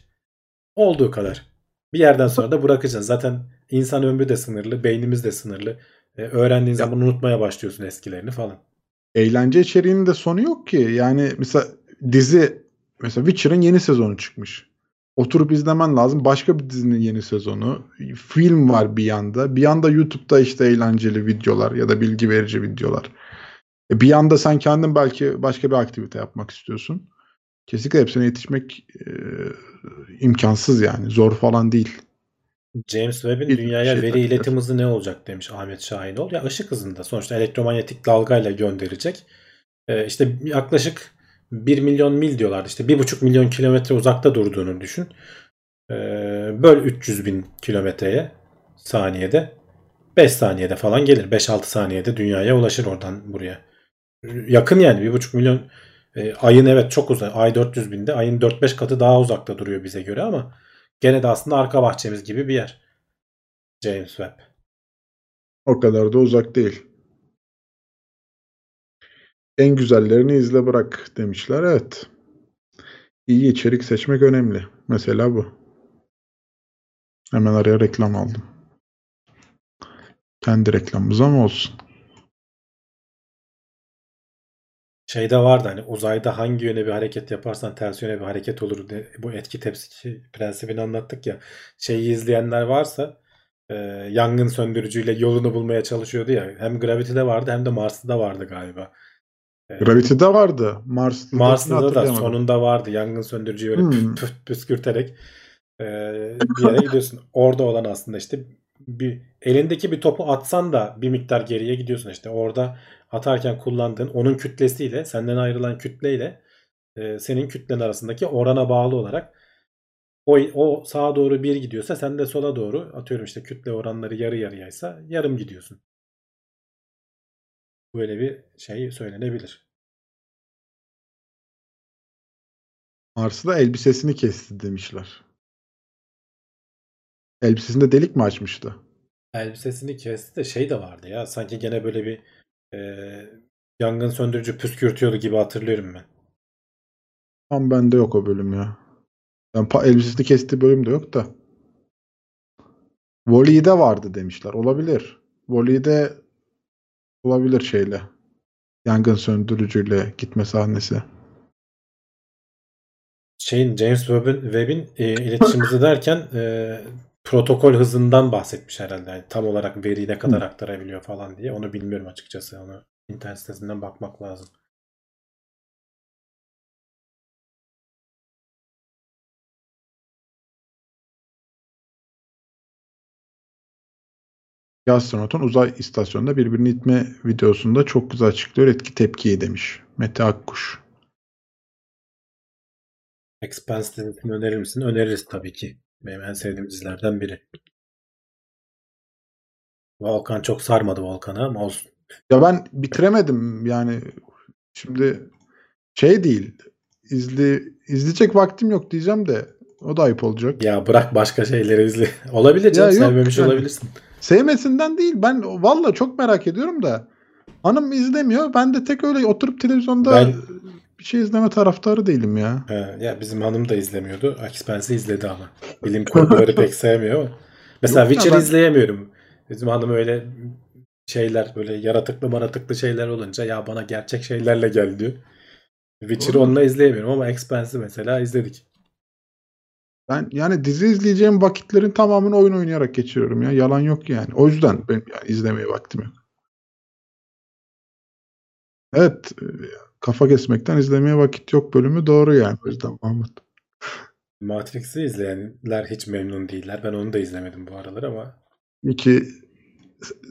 Olduğu kadar. Bir yerden sonra da bırakacaksın. Zaten insan ömrü de sınırlı, beynimiz de sınırlı. Ee, öğrendiğin zaman unutmaya başlıyorsun eskilerini falan. Eğlence içeriğinin de sonu yok ki. Yani mesela dizi mesela Witcher'ın yeni sezonu çıkmış. Oturup izlemen lazım. Başka bir dizinin yeni sezonu. Film var bir yanda. Bir yanda YouTube'da işte eğlenceli videolar ya da bilgi verici videolar. E bir yanda sen kendin belki başka bir aktivite yapmak istiyorsun. Kesinlikle hepsine yetişmek e, imkansız yani. Zor falan değil. James Webb'in Bir dünyaya şey veri takdir. iletim hızı ne olacak demiş Ahmet Şahinoğlu. Ya ışık hızında sonuçta elektromanyetik dalgayla gönderecek. Ee, işte yaklaşık 1 milyon mil diyorlardı. İşte 1,5 milyon kilometre uzakta durduğunu düşün. Ee, böl 300 bin kilometreye saniyede 5 saniyede falan gelir. 5-6 saniyede dünyaya ulaşır oradan buraya. Yakın yani 1,5 milyon e, ayın evet çok uzak. Ay 400 binde ayın 4-5 katı daha uzakta duruyor bize göre ama gene de aslında arka bahçemiz gibi bir yer. James Webb. O kadar da uzak değil. En güzellerini izle bırak demişler. Evet. İyi içerik seçmek önemli. Mesela bu. Hemen araya reklam aldım. Kendi reklamımız ama olsun. Şeyde vardı hani uzayda hangi yöne bir hareket yaparsan ters yöne bir hareket olur. diye bu etki tepsi prensibini anlattık ya. Şeyi izleyenler varsa e, yangın söndürücüyle yolunu bulmaya çalışıyordu ya. Hem Gravity'de vardı hem de Mars'ta vardı galiba. E, Gravity'de vardı. Mars'ta Mars'ta da sonunda vardı. Yangın söndürücüyü böyle Hmm. püf püf püskürterek e, bir yere gidiyorsun. Orada olan aslında işte bir elindeki bir topu atsan da bir miktar geriye gidiyorsun işte. Orada atarken kullandığın onun kütlesiyle senden ayrılan kütleyle e, senin kütlen arasındaki orana bağlı olarak o, o sağa doğru bir gidiyorsa sen de sola doğru atıyorum işte kütle oranları yarı yarıyaysa yarım gidiyorsun. Böyle bir şey söylenebilir. Mars'ta elbisesini kesti demişler. Elbisesinde delik mi açmıştı? Elbisesini kesti de şey de vardı ya. Sanki gene böyle bir e, yangın söndürücü püskürtüyordu gibi hatırlıyorum ben. Tam bende yok o bölüm ya. Pa- elbisesini kestiği bölüm de yok da. Voli'de vardı demişler. Olabilir. Voli'de olabilir şeyle. Yangın söndürücüyle gitme sahnesi. Şeyin James Webb'in, Webb'in e, iletişim hızı derken e, protokol hızından bahsetmiş herhalde. Yani tam olarak veriyi ne kadar aktarabiliyor falan diye. Onu bilmiyorum açıkçası. Onu internet sitesinden bakmak lazım. Bir astronotun uzay istasyonunda birbirini itme videosunda çok güzel açıklıyor etki tepkiyi demiş. Mete Akkuş. Expanse dizisini önerir misin? Öneririz tabii ki. Benim en sevdiğim dizilerden biri. Volkan çok sarmadı Volkan'ı ama olsun. Ya ben bitiremedim yani şimdi şey değil izli, izleyecek vaktim yok diyeceğim de o da ayıp olacak. Ya bırak başka şeyleri izle. Olabilir canım. Ya yok sevmemiş yani. olabilirsin. Sevmesinden değil ben valla çok merak ediyorum da hanım izlemiyor ben de tek öyle oturup televizyonda Ben- şey izleme taraftarı değilim ya. He, ya bizim hanım da izlemiyordu. Expanse'i izledi ama. Bilim kurguları pek sevmiyor ama. Mesela Yok Witcher ben- izleyemiyorum. Bizim hanım öyle şeyler böyle yaratıklı maratıklı şeyler olunca ya bana gerçek şeylerle gel diyor. Witcher'ı onunla izleyemiyorum ama Expanse'i mesela izledik. Ben yani dizi izleyeceğim vakitlerin tamamını oyun oynayarak geçiriyorum ya. Yalan yok yani. O yüzden benim yani izlemeye vaktim yok. Evet. E, Kafa kesmekten izlemeye vakit yok bölümü doğru yani. O yüzden Mahmut. Matrix'i izleyenler hiç memnun değiller. Ben onu da izlemedim bu aralar ama İki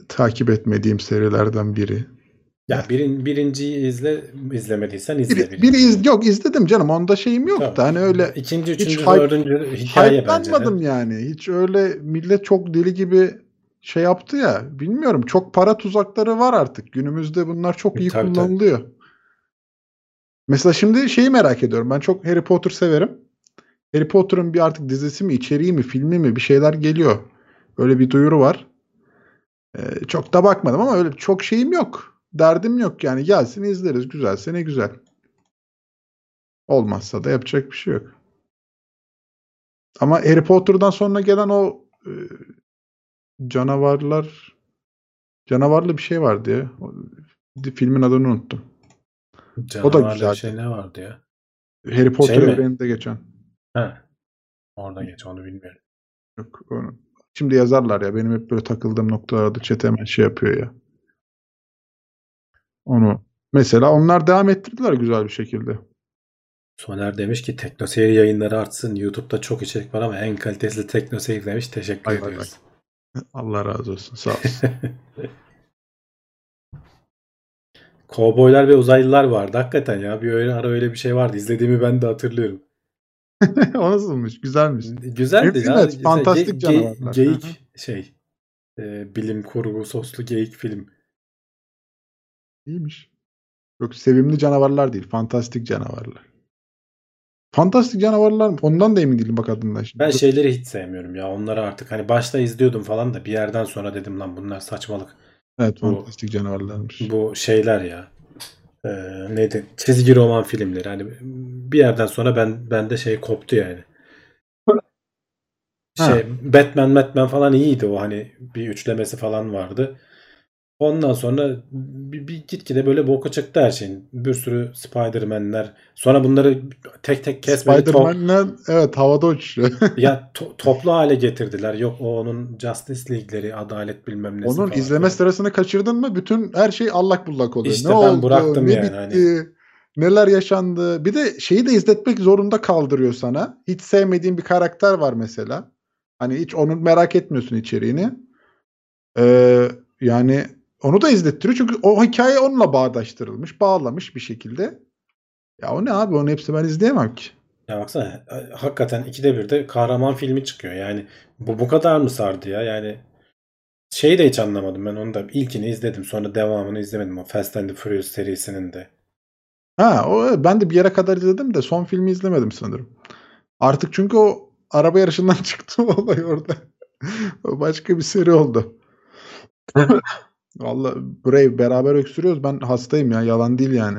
takip etmediğim serilerden biri. ya birin, birinciyi izle izlemediysen izle. Biri, biri iz, yok izledim canım. Onda şeyim yok Tamam. da hani öyle İkinci, hiç üçüncü, hype- dördüncü hikaye bence. de. yani. Hiç öyle millet çok deli gibi şey yaptı ya. Bilmiyorum. Çok para tuzakları var artık. Günümüzde bunlar çok iyi Tabii, tabii. Mesela şimdi şeyi merak ediyorum. Ben çok Harry Potter severim. Harry Potter'ın bir artık dizisi mi, içeriği mi, filmi mi bir şeyler geliyor. Öyle bir duyuru var. Ee, çok da bakmadım ama öyle çok şeyim yok. Derdim yok yani. Gelsin izleriz. Güzelse ne güzel. Olmazsa da yapacak bir şey yok. Ama Harry Potter'dan sonra gelen o e, canavarlar canavarlı bir şey vardı ya. O, filmin adını unuttum. Canavarlı güzel. bir şey ne vardı ya? Harry Potter mi? evreninde geçen. Ha. Orada geç onu bilmiyorum. Yok, onu. Şimdi yazarlar ya. Benim hep böyle takıldığım noktalarda chat hemen şey yapıyor ya. Onu. Mesela onlar devam ettirdiler güzel bir şekilde. Soner demiş ki teknoseyir yayınları artsın. YouTube'da çok içerik var ama en kalitesi teknoseyir demiş. Teşekkür vay ediyoruz. Allah razı olsun. Sağ olsun. Kovboylar ve uzaylılar vardı. Hakikaten ya bir öyle ara öyle bir şey vardı. İzlediğimi ben de hatırlıyorum. o nasılmış? Güzelmiş. Güzeldi Film ya. evet, fantastik Ge- ge- canavarlar. Geyik Hı hı. şey e, bilim kurgu soslu geyik film. İyiymiş. Yok sevimli canavarlar değil. Fantastik canavarlar. Fantastik canavarlar mı? Ondan da emin değilim bak adından şimdi. Ben şeyleri hiç sevmiyorum ya. Onları artık hani başta izliyordum falan da bir yerden sonra dedim lan bunlar saçmalık. Evet Bu- fantastik canavarlarmış. Bu şeyler ya. E, neydi? Çizgi roman filmleri. Hani bir yerden sonra ben bende şey koptu yani. Ha. Şey Batman Batman falan iyiydi o hani bir üçlemesi falan vardı. Ondan sonra bir, bir gitgide böyle boka çıktı her şeyin. Bir sürü Spider-Man'ler. Sonra bunları tek tek kesmedi. to- Spider-Man'le evet havada uçuyor. ya to- toplu hale getirdiler. Yok o onun Justice League'leri, adalet bilmem nesi Onun falan. izleme sırasını kaçırdın mı bütün her şey allak bullak oluyor. İşte ne ben oldu? bıraktım ne yani bitti? hani. Neler yaşandı? Bir de şeyi de izletmek zorunda kaldırıyor sana. Hiç sevmediğin bir karakter var mesela. Hani hiç onu merak etmiyorsun içeriğini. Ee, yani onu da izlettiriyor. Çünkü o hikaye onunla bağdaştırılmış, bağlamış bir şekilde. Ya o ne abi? Onun hepsi ben izleyemem ki. Ya baksana hakikaten ikide bir de kahraman filmi çıkıyor. Yani bu bu kadar mı sardı ya? Yani şeyi de hiç anlamadım ben onu da. ilkini izledim sonra devamını izlemedim. O Fast and the Furious serisinin de. Ha, o ben de bir yere kadar izledim de son filmi izlemedim sanırım. Artık çünkü o araba yarışından çıktı o olay orada. Başka bir seri oldu. Vallahi Brave beraber öksürüyoruz. Ben hastayım ya. Yalan değil yani.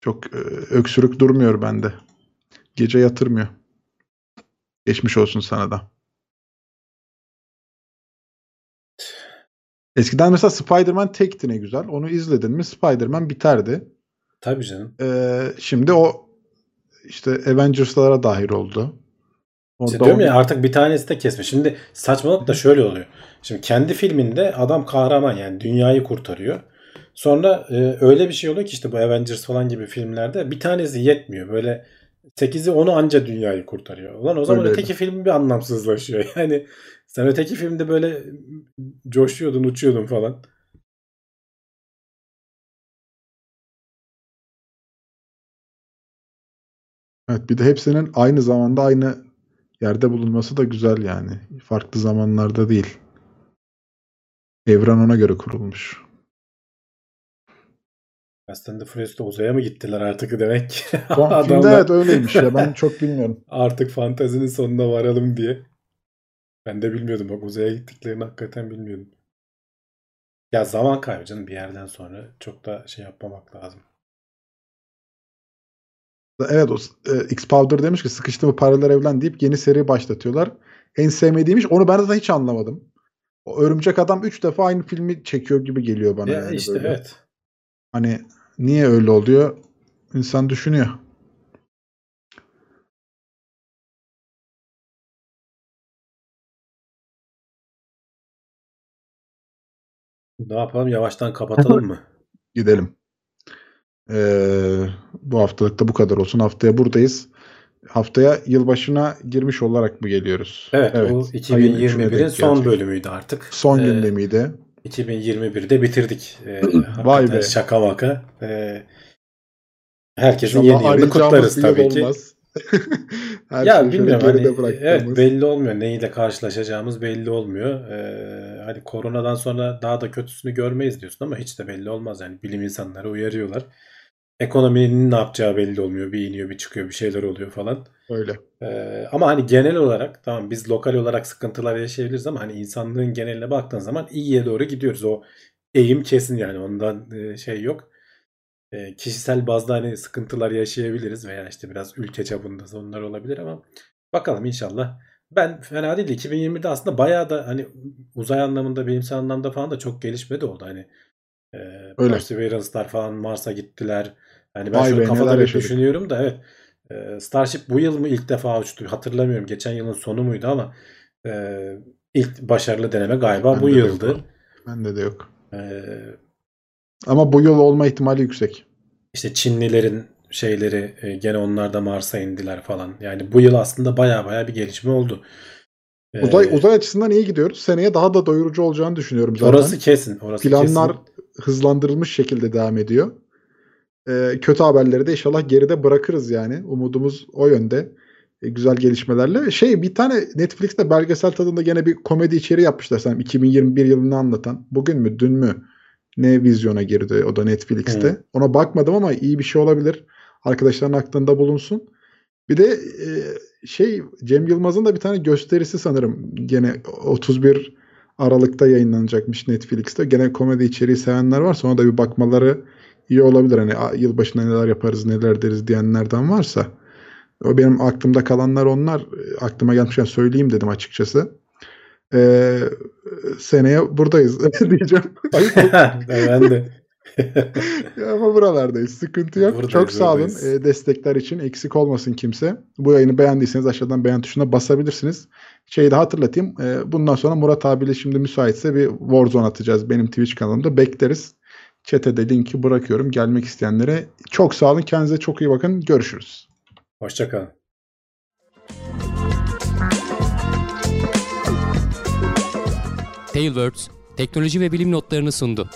Çok e, öksürük durmuyor bende. Gece yatırmıyor. Geçmiş olsun sana da. Eskiden mesela Spider-Man tekti ne güzel. Onu izledin mi Spider-Man biterdi. Tabii canım. Ee, şimdi o işte Avengers'lara dahil oldu. İşte Orada diyorum o- ya artık bir tanesi de kesmiş. Şimdi saçmalık da şöyle oluyor. Şimdi kendi filminde adam kahraman yani dünyayı kurtarıyor. Sonra e, öyle bir şey oluyor ki işte bu Avengers falan gibi filmlerde bir tanesi yetmiyor. Böyle 8'i onu anca dünyayı kurtarıyor. Ulan o zaman Öyleydi. öteki film bir anlamsızlaşıyor. Yani sen öteki filmde böyle coşuyordun, uçuyordun falan. Evet bir de hepsinin aynı zamanda aynı yerde bulunması da güzel yani. Farklı zamanlarda değil. Evren ona göre kurulmuş. Fast and the Furious'ta uzaya mı gittiler artık demek ki. Adamlar- evet öyleymiş ya. Ben çok bilmiyorum. Artık fantazinin sonuna varalım diye. Ben de bilmiyordum bak uzaya gittiklerini hakikaten bilmiyordum. Ya zaman kaybı canım bir yerden sonra çok da şey yapmamak lazım. Evet o e, X-Powder demiş ki sıkıştı mı paralel evlen deyip yeni seri başlatıyorlar. En sevmediğimmiş onu ben de hiç anlamadım. O Örümcek Adam 3 defa aynı filmi çekiyor gibi geliyor bana. Ya yani işte böyle. evet. Hani niye öyle oluyor? İnsan düşünüyor. Ne yapalım yavaştan kapatalım mı? Gidelim. Ee, bu haftalık da bu kadar olsun. Haftaya buradayız. Haftaya yılbaşına girmiş olarak mı geliyoruz? Evet, bu ayın üçüne 2021'in denk son gelecek. bölümüydü artık. Son Ee, gündemiydi. 2021'de bitirdik. Ee, Vay be. Şaka maka. Ee, herkesin İnşallah yeni yılını kutlarız tabii ki. olmaz. Her ya bilmiyorum hani evet belli olmuyor neyle karşılaşacağımız belli olmuyor. Ee, hani koronadan sonra daha da kötüsünü görmeyiz diyorsun ama hiç de belli olmaz yani bilim insanları uyarıyorlar. Ekonominin ne yapacağı belli olmuyor. Bir iniyor bir çıkıyor bir şeyler oluyor falan. Öyle. Ee, ama hani genel olarak tamam biz lokal olarak sıkıntılar yaşayabiliriz ama hani insanlığın geneline baktığın zaman iyiye doğru gidiyoruz. O eğim kesin yani ondan e, şey yok. E, kişisel bazda hani sıkıntılar yaşayabiliriz veya işte biraz ülke çapında sorunlar olabilir ama bakalım inşallah. Ben fena değil. 2020'de aslında bayağı da hani uzay anlamında bilimsel anlamda falan da çok gelişme de oldu. Hani e, Öyle. Perseverance'lar falan Mars'a gittiler. Hani ben Vay şöyle be, kafada bir yaşadık. düşünüyorum da evet. E, Starship bu yıl mı ilk defa uçtu? Hatırlamıyorum. Geçen yılın sonu muydu ama e, ilk başarılı deneme galiba Bende bu de yok yıldı. o. Bende de yok. E, Ama bu yıl olma ihtimali yüksek. işte Çinlilerin şeyleri e, gene onlar da Mars'a indiler falan. Yani bu yıl aslında baya baya bir gelişme oldu. E, Uzay uzay açısından iyi gidiyoruz. Seneye daha da doyurucu olacağını düşünüyorum zaten. orası kesin. Orası Planlar kesin. hızlandırılmış şekilde devam ediyor. Ee, kötü haberleri de inşallah geride bırakırız yani. Umudumuz o yönde. Ee, güzel gelişmelerle. Şey bir tane Netflix'te belgesel tadında gene bir komedi içeriği yapmışlar sanırım. 2021 yılını anlatan. Bugün mü dün mü ne vizyona girdi o da Netflix'te. Hı. Ona bakmadım ama iyi bir şey olabilir. Arkadaşların aklında bulunsun. Bir de e, şey Cem Yılmaz'ın da bir tane gösterisi sanırım gene 31 Aralık'ta yayınlanacakmış Netflix'te. Gene komedi içeriği sevenler varsa ona da bir bakmaları iyi olabilir. Hani "Aa, yılbaşında neler yaparız neler deriz diyenlerden varsa. O benim aklımda kalanlar onlar. Aklıma gelmişken söyleyeyim dedim açıkçası. Ee, seneye buradayız diyeceğim. Ben de. Ama buralardayız. Sıkıntı yok. Buradayız, Çok sağ olun e, destekler için. Eksik olmasın kimse. Bu yayını beğendiyseniz aşağıdan beğen tuşuna basabilirsiniz. Şeyi de hatırlatayım. e, bundan sonra Murat abiyle şimdi müsaitse bir Warzone atacağız benim Twitch kanalımda. Bekleriz. Chat'e de linki bırakıyorum gelmek isteyenlere. Çok sağ olun. Kendinize çok iyi bakın. Görüşürüz. Hoşçakalın. Tailwords teknoloji ve bilim notlarını sundu.